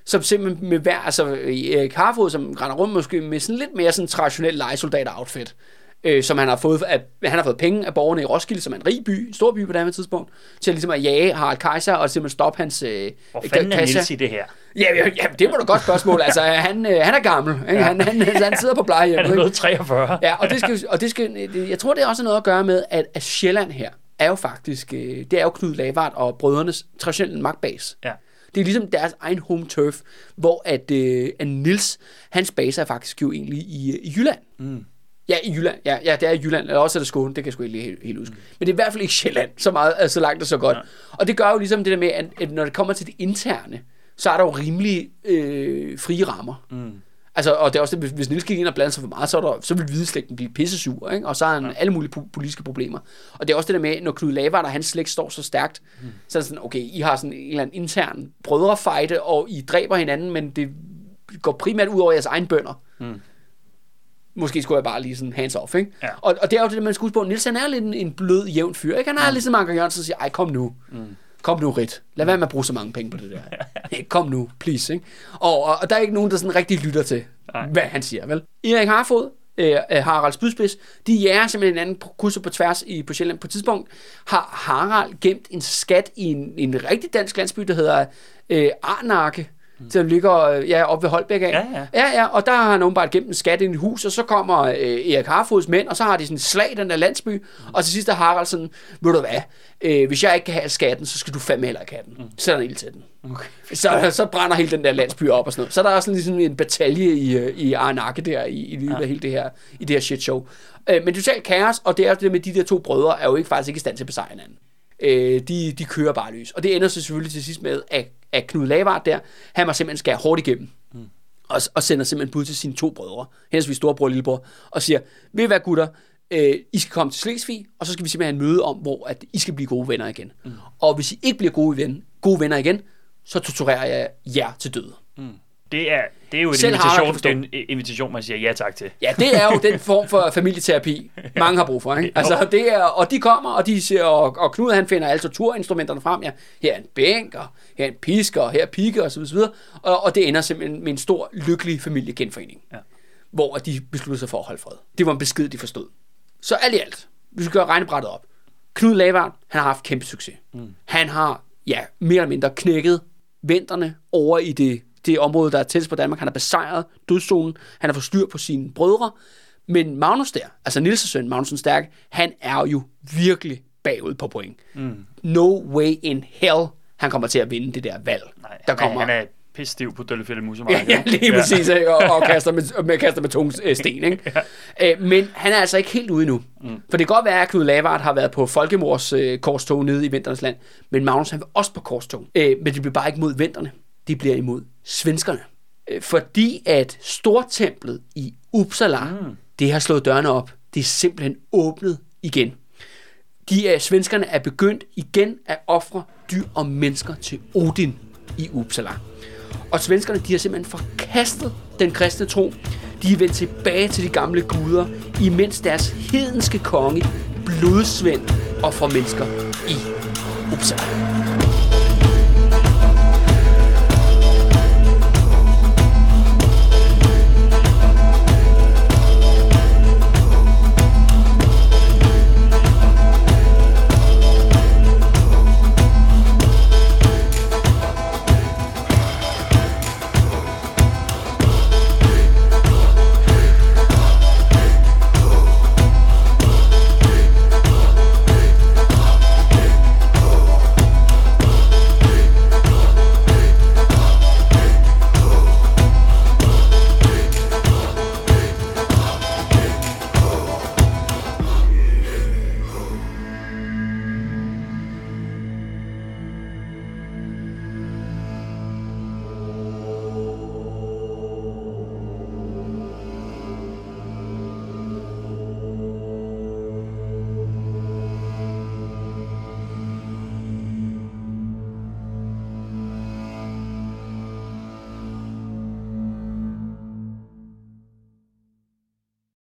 Som simpelthen med hver, altså Erik Harfod, som render rundt måske med sådan lidt mere sådan traditionel legesoldater-outfit øh, som han har fået, at han har fået penge af borgerne i Roskilde, som er en rig by, en stor by på det her tidspunkt, til at, ligesom at jage Harald Kaiser og simpelthen stoppe hans øh, Hvor fanden er Niels i det her? Ja, ja, ja, det var da godt spørgsmål. Altså, han, øh, han er gammel. Ikke? Ja. Han, han, han, sidder på plejehjem. Han er noget 43. Ja, og det skal, og det skal, jeg tror, det er også noget at gøre med, at, at Sjælland her er jo faktisk, øh, det er jo Knud Lavard og brødrenes traditionelle magtbase. Ja. Det er ligesom deres egen home turf, hvor at, øh, at Nils, hans base er faktisk jo egentlig i, i Jylland. Mm. Ja, i Jylland. Ja, ja, det er i Jylland. Eller også er det Skåne. Det kan jeg sgu ikke helt, helt huske. Mm. Men det er i hvert fald ikke Sjælland. Så, meget, altså, så langt og så godt. Ja. Og det gør jo ligesom det der med, at, at når det kommer til det interne, så er der jo rimelig øh, frie rammer. Mm. Altså, og det er også det, hvis Niels gik ind og blandede sig for meget, så, der, så vil hvideslægten blive pissesur, ikke? og så har han ja. alle mulige politiske problemer. Og det er også det der med, når Knud Lavard og hans slægt står så stærkt, mm. så er det sådan, okay, I har sådan en eller anden intern brødrefejde, og I dræber hinanden, men det går primært ud over jeres egen bønder. Mm. Måske skulle jeg bare lige sådan hands off, ikke? Ja. Og, og det er jo det, man skal huske på. Niels han er lidt en, en blød, jævn fyr, ikke? Han er mm. ligesom Anker Jørgensen, og siger, ej, kom nu. Mm. Kom nu, Rit. Lad være med at bruge så mange penge på det der. [laughs] kom nu, please, ikke? Og, og, og der er ikke nogen, der sådan rigtig lytter til, Nej. hvad han siger, vel? Erik Harfod, øh, Harald Spydspids, de jager simpelthen en anden kurser på tværs i, på Sjælland. På et tidspunkt har Harald gemt en skat i en, en rigtig dansk landsby, der hedder øh, Arnakke. Som ligger øh, ja, oppe ved Holbæk af. Ja, ja. ja, ja, og der har han åbenbart gemt en skat i hus, og så kommer øh, Erik Harfods mænd, og så har de sådan slag den der landsby, mm. og til sidst er Harald sådan, ved du hvad, øh, hvis jeg ikke kan have skatten, så skal du fandme heller ikke have den. Mm. Sæt den ild til den. Okay. Så, så brænder hele den der landsby op og sådan noget. Så der er sådan ligesom en batalje i, øh, i Arnakke der, i, i ja. hele det her, i det her shit show. Øh, men totalt kaos, og det er det med de der to brødre, er jo ikke faktisk ikke i stand til at besejre hinanden. Øh, de, de kører bare løs. Og det ender så selvfølgelig til sidst med, at, at Knud Lavard der, han var simpelthen skære hårdt igennem. Mm. Og, og sender simpelthen bud til sine to brødre, henholdsvis storebror og lillebror, og siger, ved I hvad gutter, øh, I skal komme til Slesvig, og så skal vi simpelthen have en møde om, hvor at I skal blive gode venner igen. Mm. Og hvis I ikke bliver gode, ven, gode venner igen, så torturerer jeg jer til døde. Mm det er, det er jo en invitation, en invitation, man siger ja tak til. Ja, det er jo den form for familieterapi, [laughs] mange har brug for. Ikke? Altså, det er, og de kommer, og, de siger, og, og Knud han finder alle torturinstrumenterne frem. Ja. Her er en bænk, og her er en pisk, og her er pike, og så videre. Og, og det ender simpelthen med en stor, lykkelig familiegenforening. Ja. Hvor de beslutter sig for at holde fred. Det var en besked, de forstod. Så alt i alt, hvis vi gør regnebrættet op. Knud Lavard, han har haft kæmpe succes. Mm. Han har, ja, mere eller mindre knækket venterne over i det det område, der er tættest på Danmark. Han har besejret dødszonen. Han har fået styr på sine brødre. Men Magnus der, altså Nils' søn, Magnus Stærk, han er jo virkelig bagud på point. Mm. No way in hell, han kommer til at vinde det der valg. Nej, der kommer... han er pisstiv på Døllefælde Musemarked. Ja, ja, lige ja. præcis, og, og [laughs] kaster med, med, kaster med tung øh, sten. Ikke? ja. Æ, men han er altså ikke helt ude nu. Mm. For det kan godt være, at Knud Lavard har været på Folkemors øh, korstog nede i Vinternes land, men Magnus han vil også på korstog. Æ, men det bliver bare ikke mod vinterne de bliver imod svenskerne. Øh, fordi at Stortemplet i Uppsala, mm. det har slået dørene op. Det er simpelthen åbnet igen. De er, svenskerne er begyndt igen at ofre dyr og mennesker til Odin i Uppsala. Og svenskerne, de har simpelthen forkastet den kristne tro. De er vendt tilbage til de gamle guder, imens deres hedenske konge, blodsvend, og for mennesker i Uppsala.